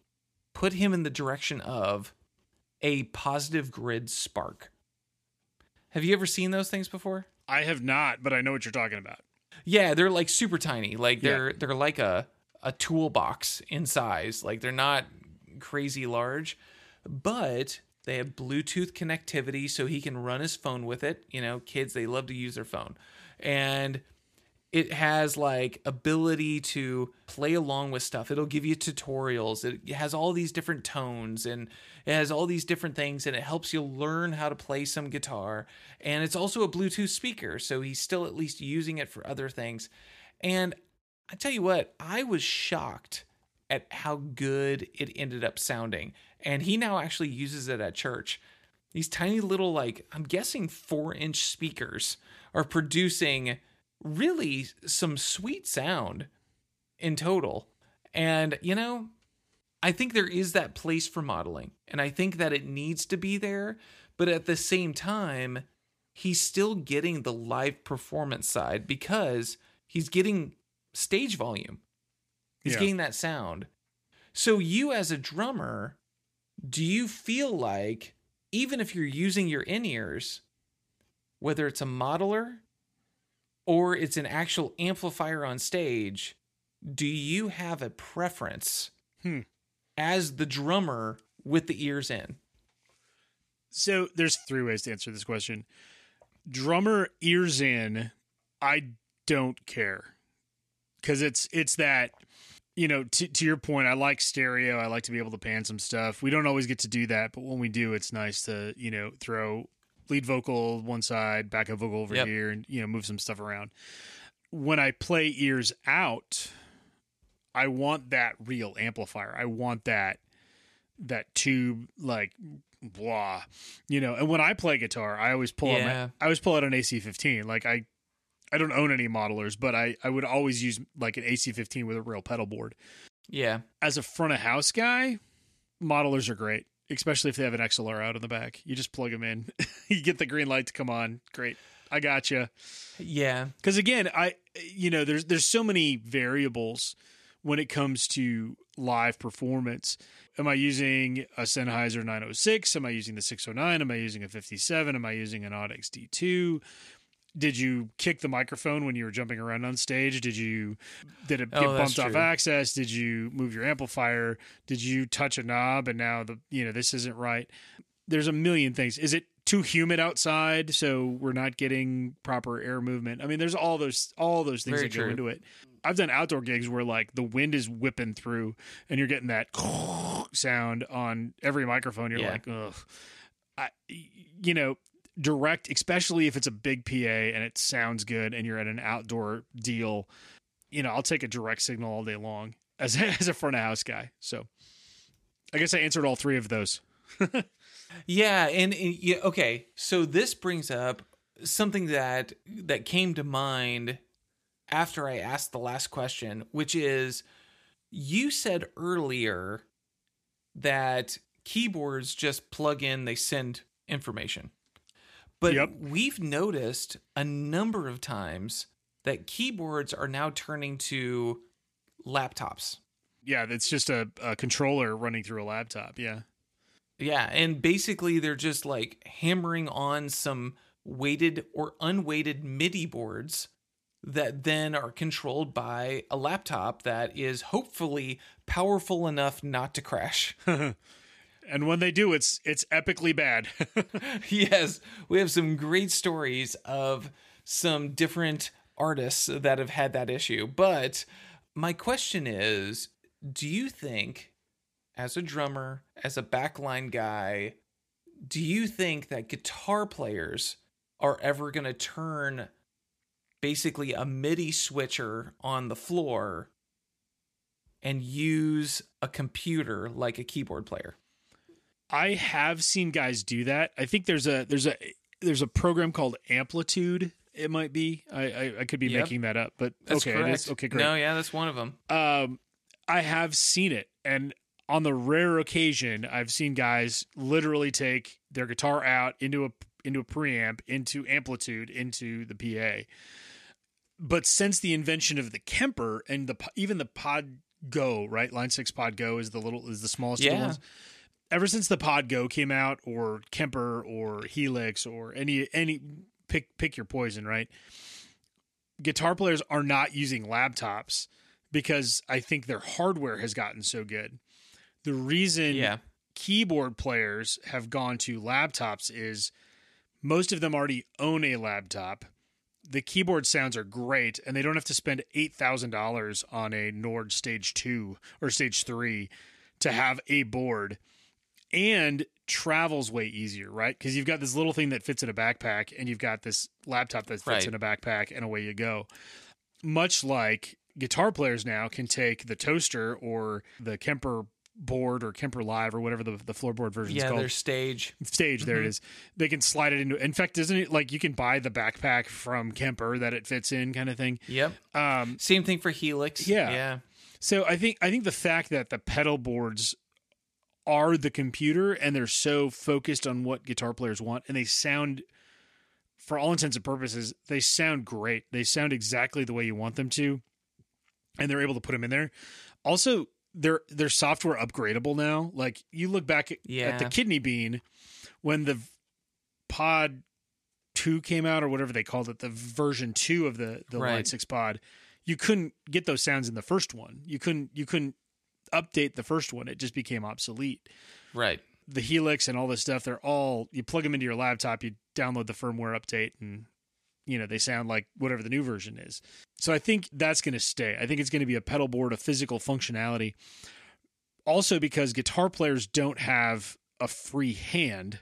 put him in the direction of a positive grid spark. Have you ever seen those things before? I have not, but I know what you're talking about. Yeah, they're like super tiny. Like they're they're like a a toolbox in size. Like they're not crazy large, but they have Bluetooth connectivity so he can run his phone with it. You know, kids, they love to use their phone. And it has like ability to play along with stuff. It'll give you tutorials. It has all these different tones and it has all these different things and it helps you learn how to play some guitar. And it's also a Bluetooth speaker, so he's still at least using it for other things. And I tell you what, I was shocked at how good it ended up sounding. And he now actually uses it at church. These tiny little, like, I'm guessing four inch speakers are producing really some sweet sound in total. And, you know, I think there is that place for modeling, and I think that it needs to be there. But at the same time, he's still getting the live performance side because he's getting stage volume. He's Yeah. getting that sound. So, you as a drummer, do you feel like, even if you're using your in ears, whether it's a modeler or it's an actual amplifier on stage, do you have a preference Hmm. as the drummer with the ears in? So there's three ways to answer this question. Drummer ears in, I don't care. Cuz it's it's that you know, to to your point, I like stereo. I like to be able to pan some stuff. We don't always get to do that, but when we do, it's nice to, you know, throw lead vocal one side, backup vocal over Yep. here and you know, move some stuff around. When I play ears out, I want that real amplifier. I want that that tube like blah you know and when i play guitar i always pull out my, i always pull out an ac15 like i i don't own any modelers but i i would always use like an ac15 with a real pedal board. Yeah. as a front of house guy modelers are great especially if they have an xlr out in the back. You just plug them in. You get the green light to come on. Great. I got you Yeah. because again i you know there's there's so many variables when it comes to live performance. Am i using a sennheiser 906 am i using the 609 am i using a 57 am i using an Audix d2 did you kick the microphone when you were jumping around on stage? Did you did it get Oh, bumped off axis? Did you move your amplifier? Did you touch a knob and now the you know this isn't right? There's a million things. Is it too humid outside so we're not getting proper air movement? I mean there's all those all those things Very that go into it. I've done outdoor gigs where like the wind is whipping through and you're getting that sound on every microphone. You're Yeah. like ugh. I, you know direct especially if it's a big pa and it sounds good and you're at an outdoor deal you know i'll take a direct signal all day long as, as a front of house guy so i guess i answered all three of those Yeah, and, and yeah, okay, so this brings up something that that came to mind after I asked the last question, which is you said earlier that keyboards just plug in, they send information. But Yep. we've noticed a number of times that keyboards are now turning to laptops. Yeah, it's just a, a controller running through a laptop. Yeah. Yeah, and basically they're just like hammering on some weighted or unweighted MIDI boards that then are controlled by a laptop that is hopefully powerful enough not to crash. and when they do, it's it's epically bad. yes, we have some great stories of some different artists that have had that issue. But my question is do you think, as a drummer, as a backline guy, do you think that guitar players are ever going to turn basically a MIDI switcher on the floor and use a computer like a keyboard player? I have seen guys do that. I think there's a there's a there's a program called AmpliTube. It might be. I I, I could be Yep. making that up, but That's okay, it correct. Okay, great. No, yeah, that's one of them. um, I have seen it, and on the rare occasion, I've seen guys literally take their guitar out into a into a preamp, into AmpliTube, into the PA. But since the invention of the Kemper and the even the Pod Go, right, Line Six Pod Go is the little is the smallest Yeah. ones. Ever since the Pod Go came out, or Kemper, or Helix, or any any pick pick your poison, right? Guitar players are not using laptops because I think their hardware has gotten so good. The reason Yeah. keyboard players have gone to laptops is most of them already own a laptop. The keyboard sounds are great, and they don't have to spend eight thousand dollars on a Nord Stage Two or Stage Three to have a board, and travels way easier, right? Because you've got this little thing that fits in a backpack, and you've got this laptop that fits Right. in a backpack, and away you go. Much like guitar players now can take the toaster or the Kemper board or Kemper Live or whatever the the floorboard version is Yeah, called their stage. stage there Mm-hmm. it is they can slide it into in fact isn't it like you can buy the backpack from kemper that it fits in kind of thing Yep. um Same thing for Helix. Yeah. Yeah. so i think i think the fact that the pedal boards are the computer and they're so focused on what guitar players want and they sound for all intents and purposes they sound great. They sound exactly the way you want them to and they're able to put them in there. Also they're they're software upgradable now. Like you look back at, at the kidney bean when the pod 2 came out or whatever they called it the version 2 of the the Right. line 6 pod you couldn't get those sounds in the first one. You couldn't you couldn't update the first one it just became obsolete. Right. the helix and all this stuff they're all you plug them into your laptop you download the firmware update and you know they sound like whatever the new version is. So i think that's going to stay. I think it's going to be a pedal board a physical functionality. Also because guitar players don't have a free hand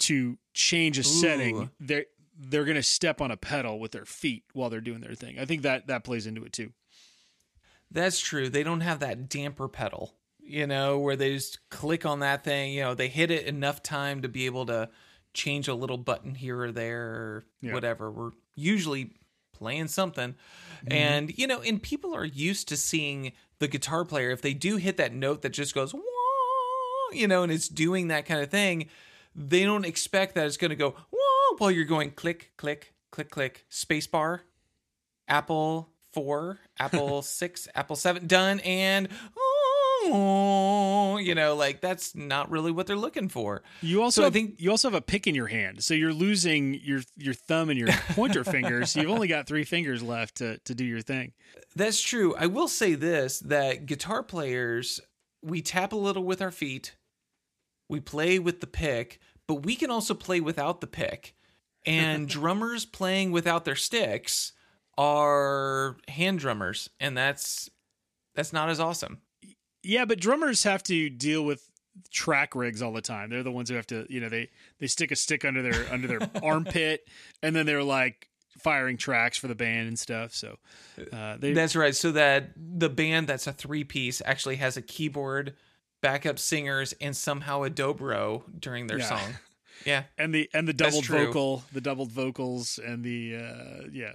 to change a setting they're they're going to step on a pedal with their feet while they're doing their thing. I think that that plays into it too That's true. They don't have that damper pedal, you know, where they just click on that thing, you know, they hit it enough time to be able to change a little button here or there or Yeah. whatever. We're usually playing something. Mm-hmm. And, you know, and people are used to seeing the guitar player, if they do hit that note that just goes, wah, you know, and it's doing that kind of thing, they don't expect that it's going to go, wah, while you're going click, click, click, click, space bar, Apple 4, Apple 6, Apple 7 done and oh, you know, like that's not really what they're looking for. You also So I think- you also have a pick in your hand, so you're losing your your thumb and your pointer fingers. You've only got three fingers left to to do your thing. That's true. I will say this that guitar players, we tap a little with our feet, we play with the pick, but we can also play without the pick. And drummers playing without their sticks are hand drummers, and that's that's not as awesome. Yeah, but drummers have to deal with track rigs all the time. They're the ones who have to, you know, they they stick a stick under their under their armpit, and then they're like firing tracks for the band and stuff. So uh, they That's right. So that the band that's a three piece actually has a keyboard, backup singers, and somehow a dobro during their Yeah. song. Yeah, and the and the doubled vocal, the doubled vocals, and the uh, yeah.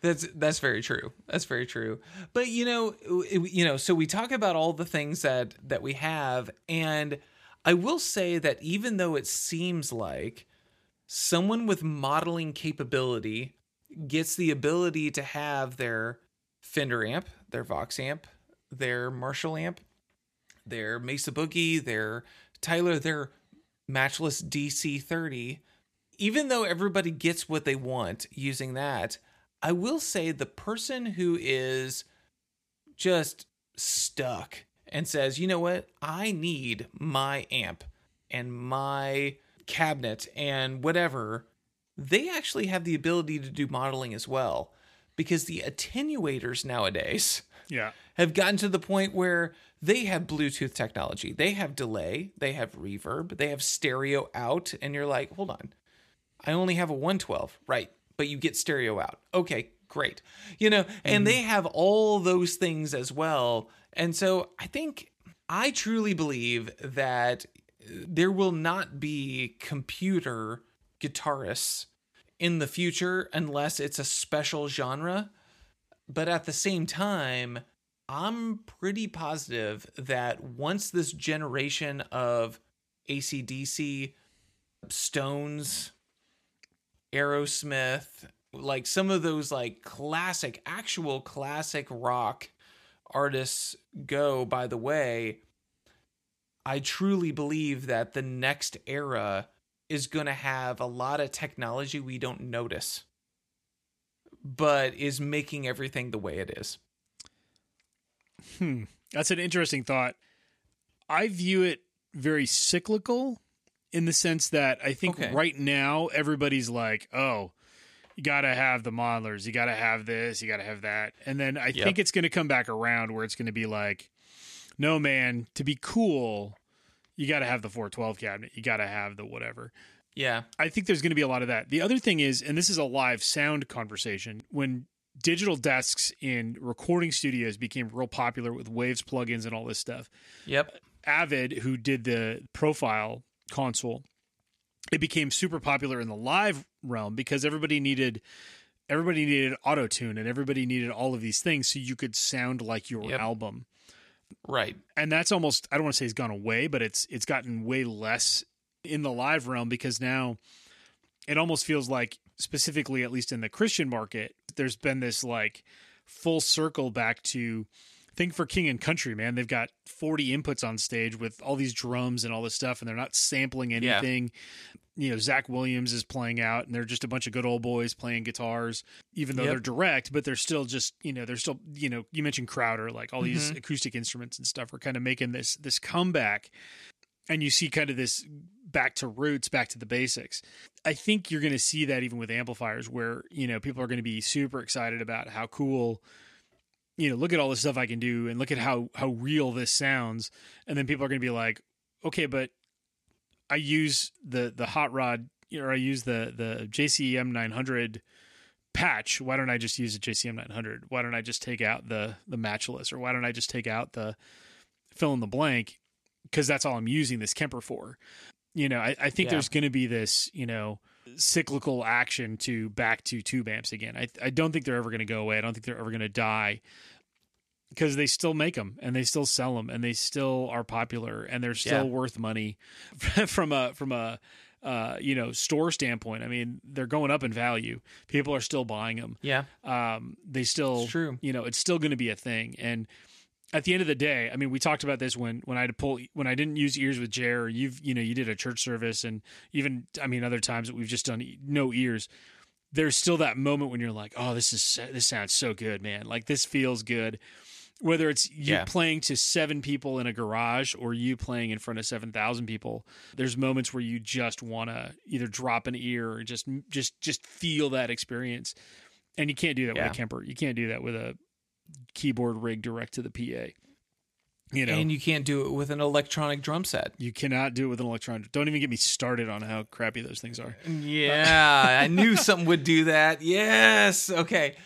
That's that's very true. That's very true. But you know, you know, so we talk about all the things that that we have, and I will say that even though it seems like someone with modeling capability gets the ability to have their Fender amp, their Vox amp, their Marshall amp, their Mesa Boogie, their Tyler, their matchless DC30, even though everybody gets what they want using that, I will say the person who is just stuck and says, you know what, I need my amp and my cabinet and whatever, they actually have the ability to do modeling as well. Because the attenuators nowadays Yeah. have gotten to the point where they have Bluetooth technology, they have delay, they have reverb, they have stereo out, and you're like, hold on, I only have a 112, right? But you get stereo out. Okay, great. You know, and mm-hmm. they have all those things as well. And so I think I truly believe that uh, there will not be computer guitarists in the future unless it's a special genre. But at the same time, I'm pretty positive that once this generation of ACDC, Stones, Aerosmith, like some of those like classic, actual classic rock artists go, by the way, I truly believe that the next era is going to have a lot of technology we don't notice, but is making everything the way it is. Hmm. That's an interesting thought. I view it very cyclical in the sense that I think Okay. right now everybody's like, oh, you got to have the modelers, you got to have this, you got to have that. And then I Yep. think it's going to come back around where it's going to be like, no, man, to be cool, you got to have the 412 cabinet, you got to have the whatever. Yeah. I think there's going to be a lot of that. The other thing is, and this is a live sound conversation, when digital desks in recording studios became real popular with Waves plugins and all this stuff, Yep. Avid, who did the profile console, it became super popular in the live realm because everybody needed everybody needed auto tune and everybody needed all of these things so you could sound like your Yep. album. Right. And that's almost I don't want to say it's gone away, but it's it's gotten way less in the live realm because now it almost feels like specifically at least in the Christian market, there's been this like full circle back to think for King and Country, man. They've got 40 inputs on stage with all these drums and all this stuff, and they're not sampling Yeah. anything. You know, Zach Williams is playing out, and they're just a bunch of good old boys playing guitars, even though Yep. they're direct, but they're still just, you know, they're still, you know, you mentioned Crowder, like all these Mhm. acoustic instruments and stuff are kind of making this this comeback. And you see kind of this back to roots, back to the basics. I think you're going to see that even with amplifiers, where you know people are going to be super excited about how cool, you know, look at all the stuff I can do, and look at how how real this sounds, and then people are going to be like, okay, but I use the the hot rod, or I use the the JCM 900 patch. Why don't I just use a JCM 900? Why don't I just take out the the matchless, or why don't I just take out the fill in the blank? Because that's all I'm using this Kemper for you know, I, I think Yeah. there's going to be this, you know, cyclical action to back to tube amps again. I I don't think they're ever going to go away. I don't think they're ever going to die because they still make them and they still sell them and they still are popular and they're still Yeah. worth money from a from a uh, you know store standpoint. I mean, they're going up in value. People are still buying them. Yeah. Um, they still It's true. you know it's still going to be a thing and at the end of the day i mean we talked about this when when i had to pull when i didn't use ears with jer or you've you know you did a church service and even i mean other times that we've just done no ears there's still that moment when you're like oh this is this sounds so good man like this feels good whether it's you Yeah. playing to seven people in a garage or you playing in front of 7000 people there's moments where you just want to either drop an ear or just just just feel that experience and you can't do that Yeah. with a Kemper. You can't do that with a keyboard rig direct to the PA. You know, And you can't do it with an electronic drum set. you cannot do it with an electronic. Don't even get me started on how crappy those things are. Yeah, I knew something would do that. Yes. Okay.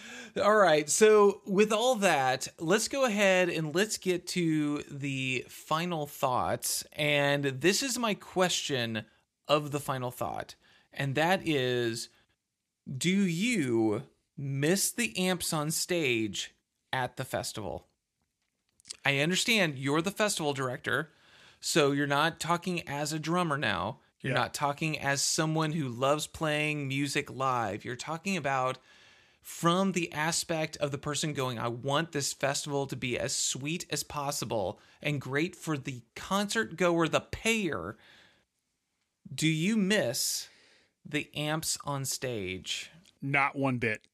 All right. So, with all that, let's go ahead and let's get to the final thoughts. And this is my question of the final thought. And that is Do you miss the amps on stage at the festival? I understand you're the festival director, so you're not talking as a drummer now. You're Yeah. not talking as someone who loves playing music live. You're talking about from the aspect of the person going, I want this festival to be as sweet as possible and great for the concert goer, the payer. Do you miss the amps on stage? Not one bit.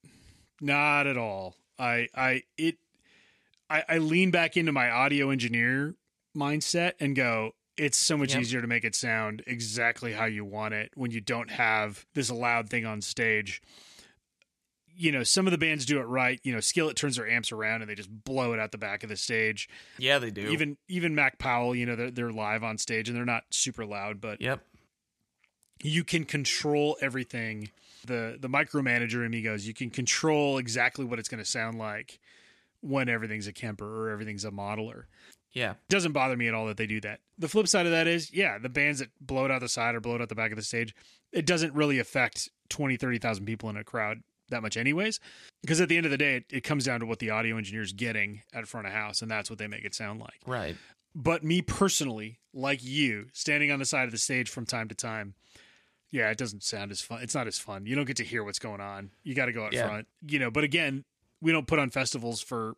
Not at all. I I it I, I lean back into my audio engineer mindset and go, it's so much Yep. easier to make it sound exactly how you want it when you don't have this loud thing on stage. You know, some of the bands do it right. You know, Skillet turns their amps around and they just blow it out the back of the stage. Yeah, they do. Even even Mac Powell, you know, they're they're live on stage and they're not super loud, but Yep. you can control everything. The the micromanager in me goes, you can control exactly what it's going to sound like when everything's a Kemper or everything's a modeler. Yeah. It doesn't bother me at all that they do that. The flip side of that is, yeah, the bands that blow it out the side or blow it out the back of the stage, it doesn't really affect 20, 30,000 people in a crowd that much anyways. Because at the end of the day, it, it comes down to what the audio engineer's getting at front of house, and that's what they make it sound like. Right. But me personally, like you, standing on the side of the stage from time to time, yeah, it doesn't sound as fun. It's not as fun. You don't get to hear what's going on. You got to go out Yeah. front, you know. But again, we don't put on festivals for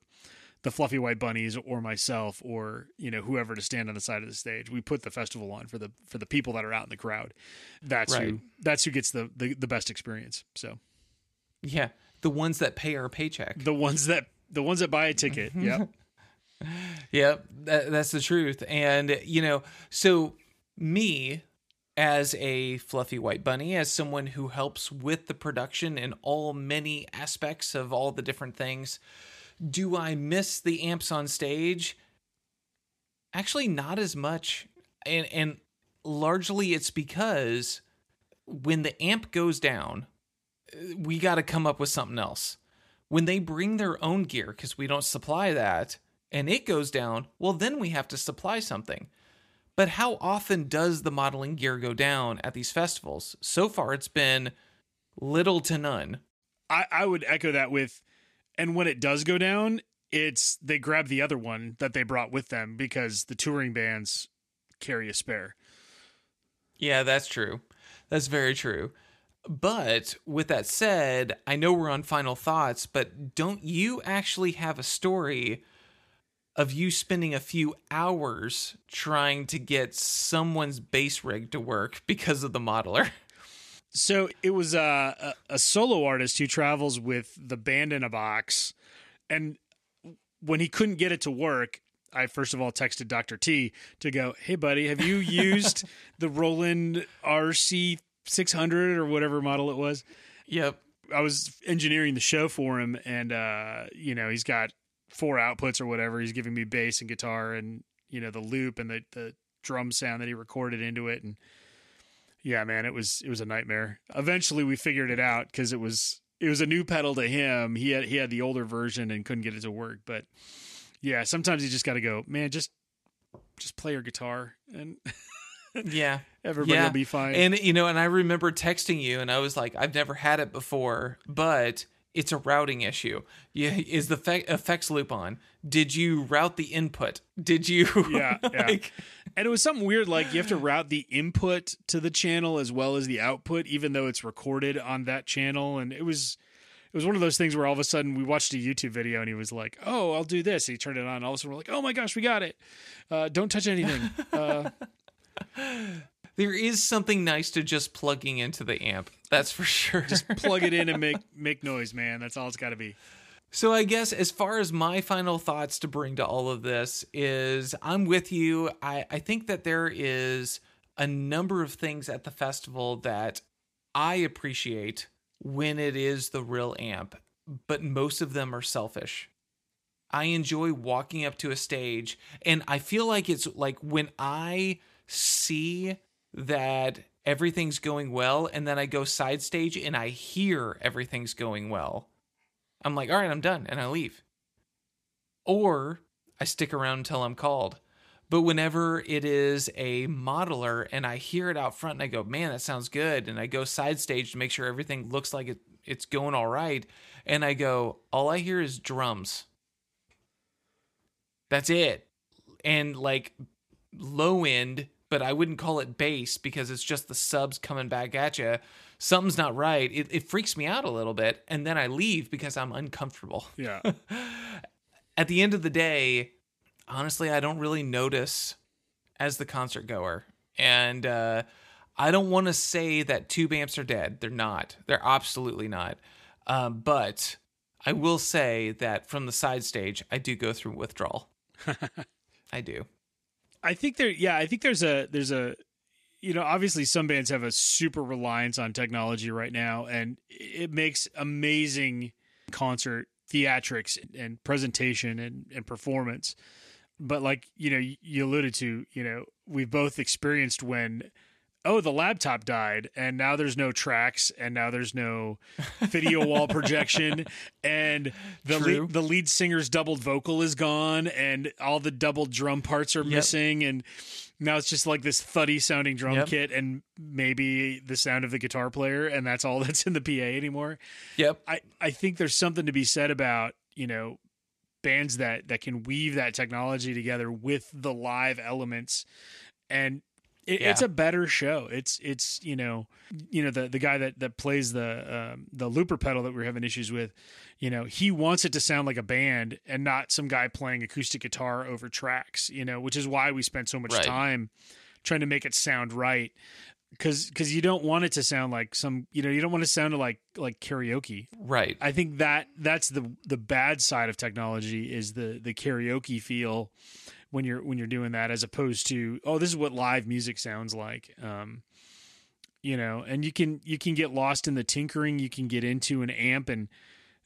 the fluffy white bunnies or myself or you know whoever to stand on the side of the stage. We put the festival on for the for the people that are out in the crowd. That's Right. who that's who gets the, the the best experience. So Yeah. The ones that pay our paycheck. the ones that the ones that buy a ticket, mm-hmm. yeah. Yep, that, that's the truth. And, you know, so me as a fluffy white bunny, as someone who helps with the production in all many aspects of all the different things, do I miss the amps on stage? Actually, not as much. And, and largely it's because when the amp goes down, we got to come up with something else. When they bring their own gear, because we don't supply that, and it goes down, well, then we have to supply something. But how often does the modeling gear go down at these festivals? So far, it's been little to none. I, I would echo that with, and when it does go down, it's they grab the other one that they brought with them because the touring bands carry a spare. Yeah, that's true. That's very true. But with that said, I know we're on final thoughts, but don't you actually have a story of you spending a few hours trying to get someone's bass rig to work because of the modeler? So it was a, a, a solo artist who travels with the band in a box, and when he couldn't get it to work, I first of all texted Dr. T to go, "Hey buddy, have you used the Roland RC 600 or whatever model it was?" Yep. I was engineering the show for him, and uh, you know he's got four outputs or whatever. He's giving me bass and guitar, and you know the loop and the the drum sound that he recorded into it, and yeah, man, it was it was a nightmare. Eventually, we figured it out because it was it was a new pedal to him. He had he had the older version and couldn't get it to work, but yeah, sometimes you just got to go, man, just just play your guitar and yeah, everybody yeah. will be fine. And you know, and I remember texting you, and I was like, I've never had it before, but it's a routing issue. Yeah, is the fe- effects loop on? Did you route the input? Did you? yeah, yeah. and it was something weird, like you have to route the input to the channel as well as the output, even though it's recorded on that channel. And it was it was one of those things where all of a sudden we watched a YouTube video and he was like, "Oh, I'll do this." He turned it on. And all of a sudden we're like, "Oh my gosh, we got it! Uh, don't touch anything." Uh, there is something nice to just plugging into the amp. That's for sure. just plug it in and make make noise, man. That's all it's got to be. So I guess as far as my final thoughts to bring to all of this is I'm with you. I, I think that there is a number of things at the festival that I appreciate when it is the real amp, but most of them are selfish. I enjoy walking up to a stage and I feel like it's like when I see that everything's going well and then I go side stage and I hear everything's going well. I'm like, all right, I'm done, and I leave. Or I stick around until I'm called. But whenever it is a modeler and I hear it out front and I go, man, that sounds good. And I go side stage to make sure everything looks like it, it's going all right. And I go, all I hear is drums. That's it. And like low end, but I wouldn't call it bass because it's just the subs coming back at you something's not right. It, it freaks me out a little bit. And then I leave because I'm uncomfortable. Yeah. At the end of the day, honestly, I don't really notice as the concert goer. And uh, I don't want to say that tube amps are dead. They're not. They're absolutely not. Um, but I will say that from the side stage, I do go through withdrawal. I do. I think there. Yeah, I think there's a there's a you know, obviously some bands have a super reliance on technology right now, and it makes amazing concert theatrics and presentation and, and performance. But like, you know, you alluded to, you know, we've both experienced when oh, the laptop died and now there's no tracks and now there's no video wall projection and the lead, the lead singer's doubled vocal is gone and all the doubled drum parts are yep. missing and now it's just like this thuddy sounding drum yep. kit and maybe the sound of the guitar player and that's all that's in the PA anymore. Yep. I I think there's something to be said about, you know, bands that that can weave that technology together with the live elements and it, yeah. it's a better show. It's it's you know you know the the guy that that plays the um, the looper pedal that we're having issues with, you know he wants it to sound like a band and not some guy playing acoustic guitar over tracks. You know, which is why we spent so much right. time trying to make it sound right. because because you don't want it to sound like some you know you don't want to sound like like karaoke Right. i think that that's the the bad side of technology is the the karaoke feel when you're when you're doing that as opposed to oh this is what live music sounds like um you know and you can you can get lost in the tinkering you can get into an amp and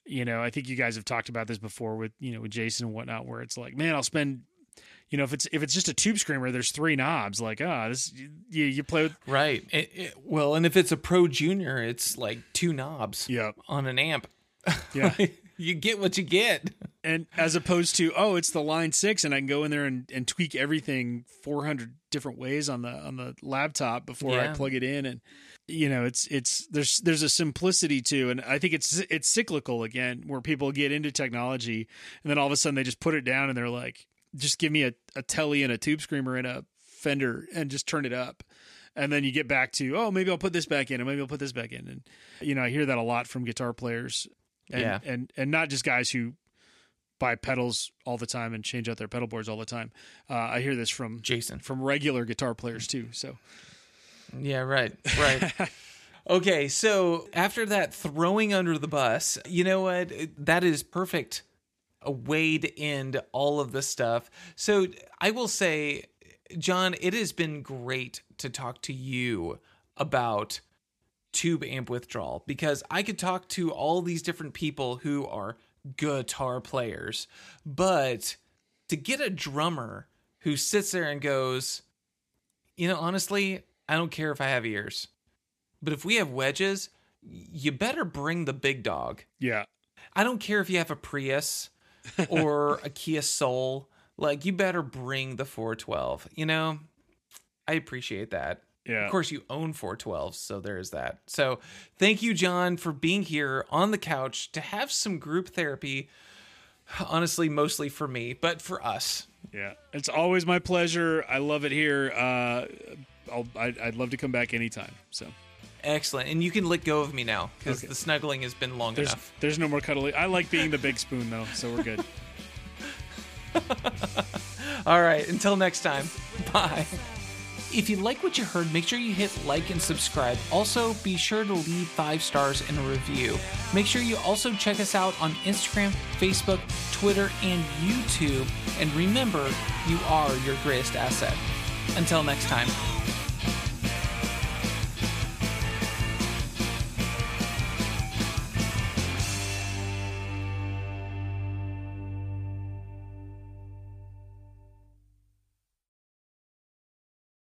you know i think you guys have talked about this before with you know with jason and whatnot where it's like man i'll spend you know if it's if it's just a tube screamer there's three knobs like ah this you you play with Right. It- it- well, and if it's a Pro Junior, it's like two knobs yeah on an amp. yeah you get what you get. and as opposed to oh it's the line six and i can go in there and, and tweak everything 400 different ways on the on the laptop before i plug it in. And you know it's it's there's there's a simplicity to and i think it's it's cyclical again where people get into technology and then all of a sudden they just put it down and they're like just give me a, a Tele and a Tube Screamer and a Fender and just turn it up. And then you get back to oh maybe i'll put this back in and maybe i'll put this back in. And you know i hear that a lot from guitar players and Yeah. and and not just guys who buy pedals all the time and change out their pedal boards all the time uh, i hear this from Jason. from regular guitar players too so Yeah, right. Right. okay, so after that throwing under the bus, you know what? That is perfect a way to end all of this stuff. So I will say, John, it has been great to talk to you about tube amp withdrawal because I could talk to all these different people who are guitar players, but to get a drummer who sits there and goes, you know, honestly, I don't care if I have ears, but if we have wedges, you better bring the big dog. yeah I don't care if you have a Prius or a Kia Soul. Like, you better bring the 412. You know, I appreciate that. Yeah Of course, you own 412s, so there's that. So, thank you, John, for being here on the couch to have some group therapy. Honestly, mostly for me, but for us. yeah it's always my pleasure i love it here uh I'll, I'd, I'd love to come back anytime so Excellent. And you can let go of me now because Okay. the snuggling has been long there's enough. there's no more cuddling i like being the big spoon though so we're good All right, until next time. Bye. If you like what you heard, make sure you hit like and subscribe. Also, be sure to leave five stars and a review. Make sure you also check us out on Instagram, Facebook, Twitter, and YouTube. And remember, you are your greatest asset. Until next time.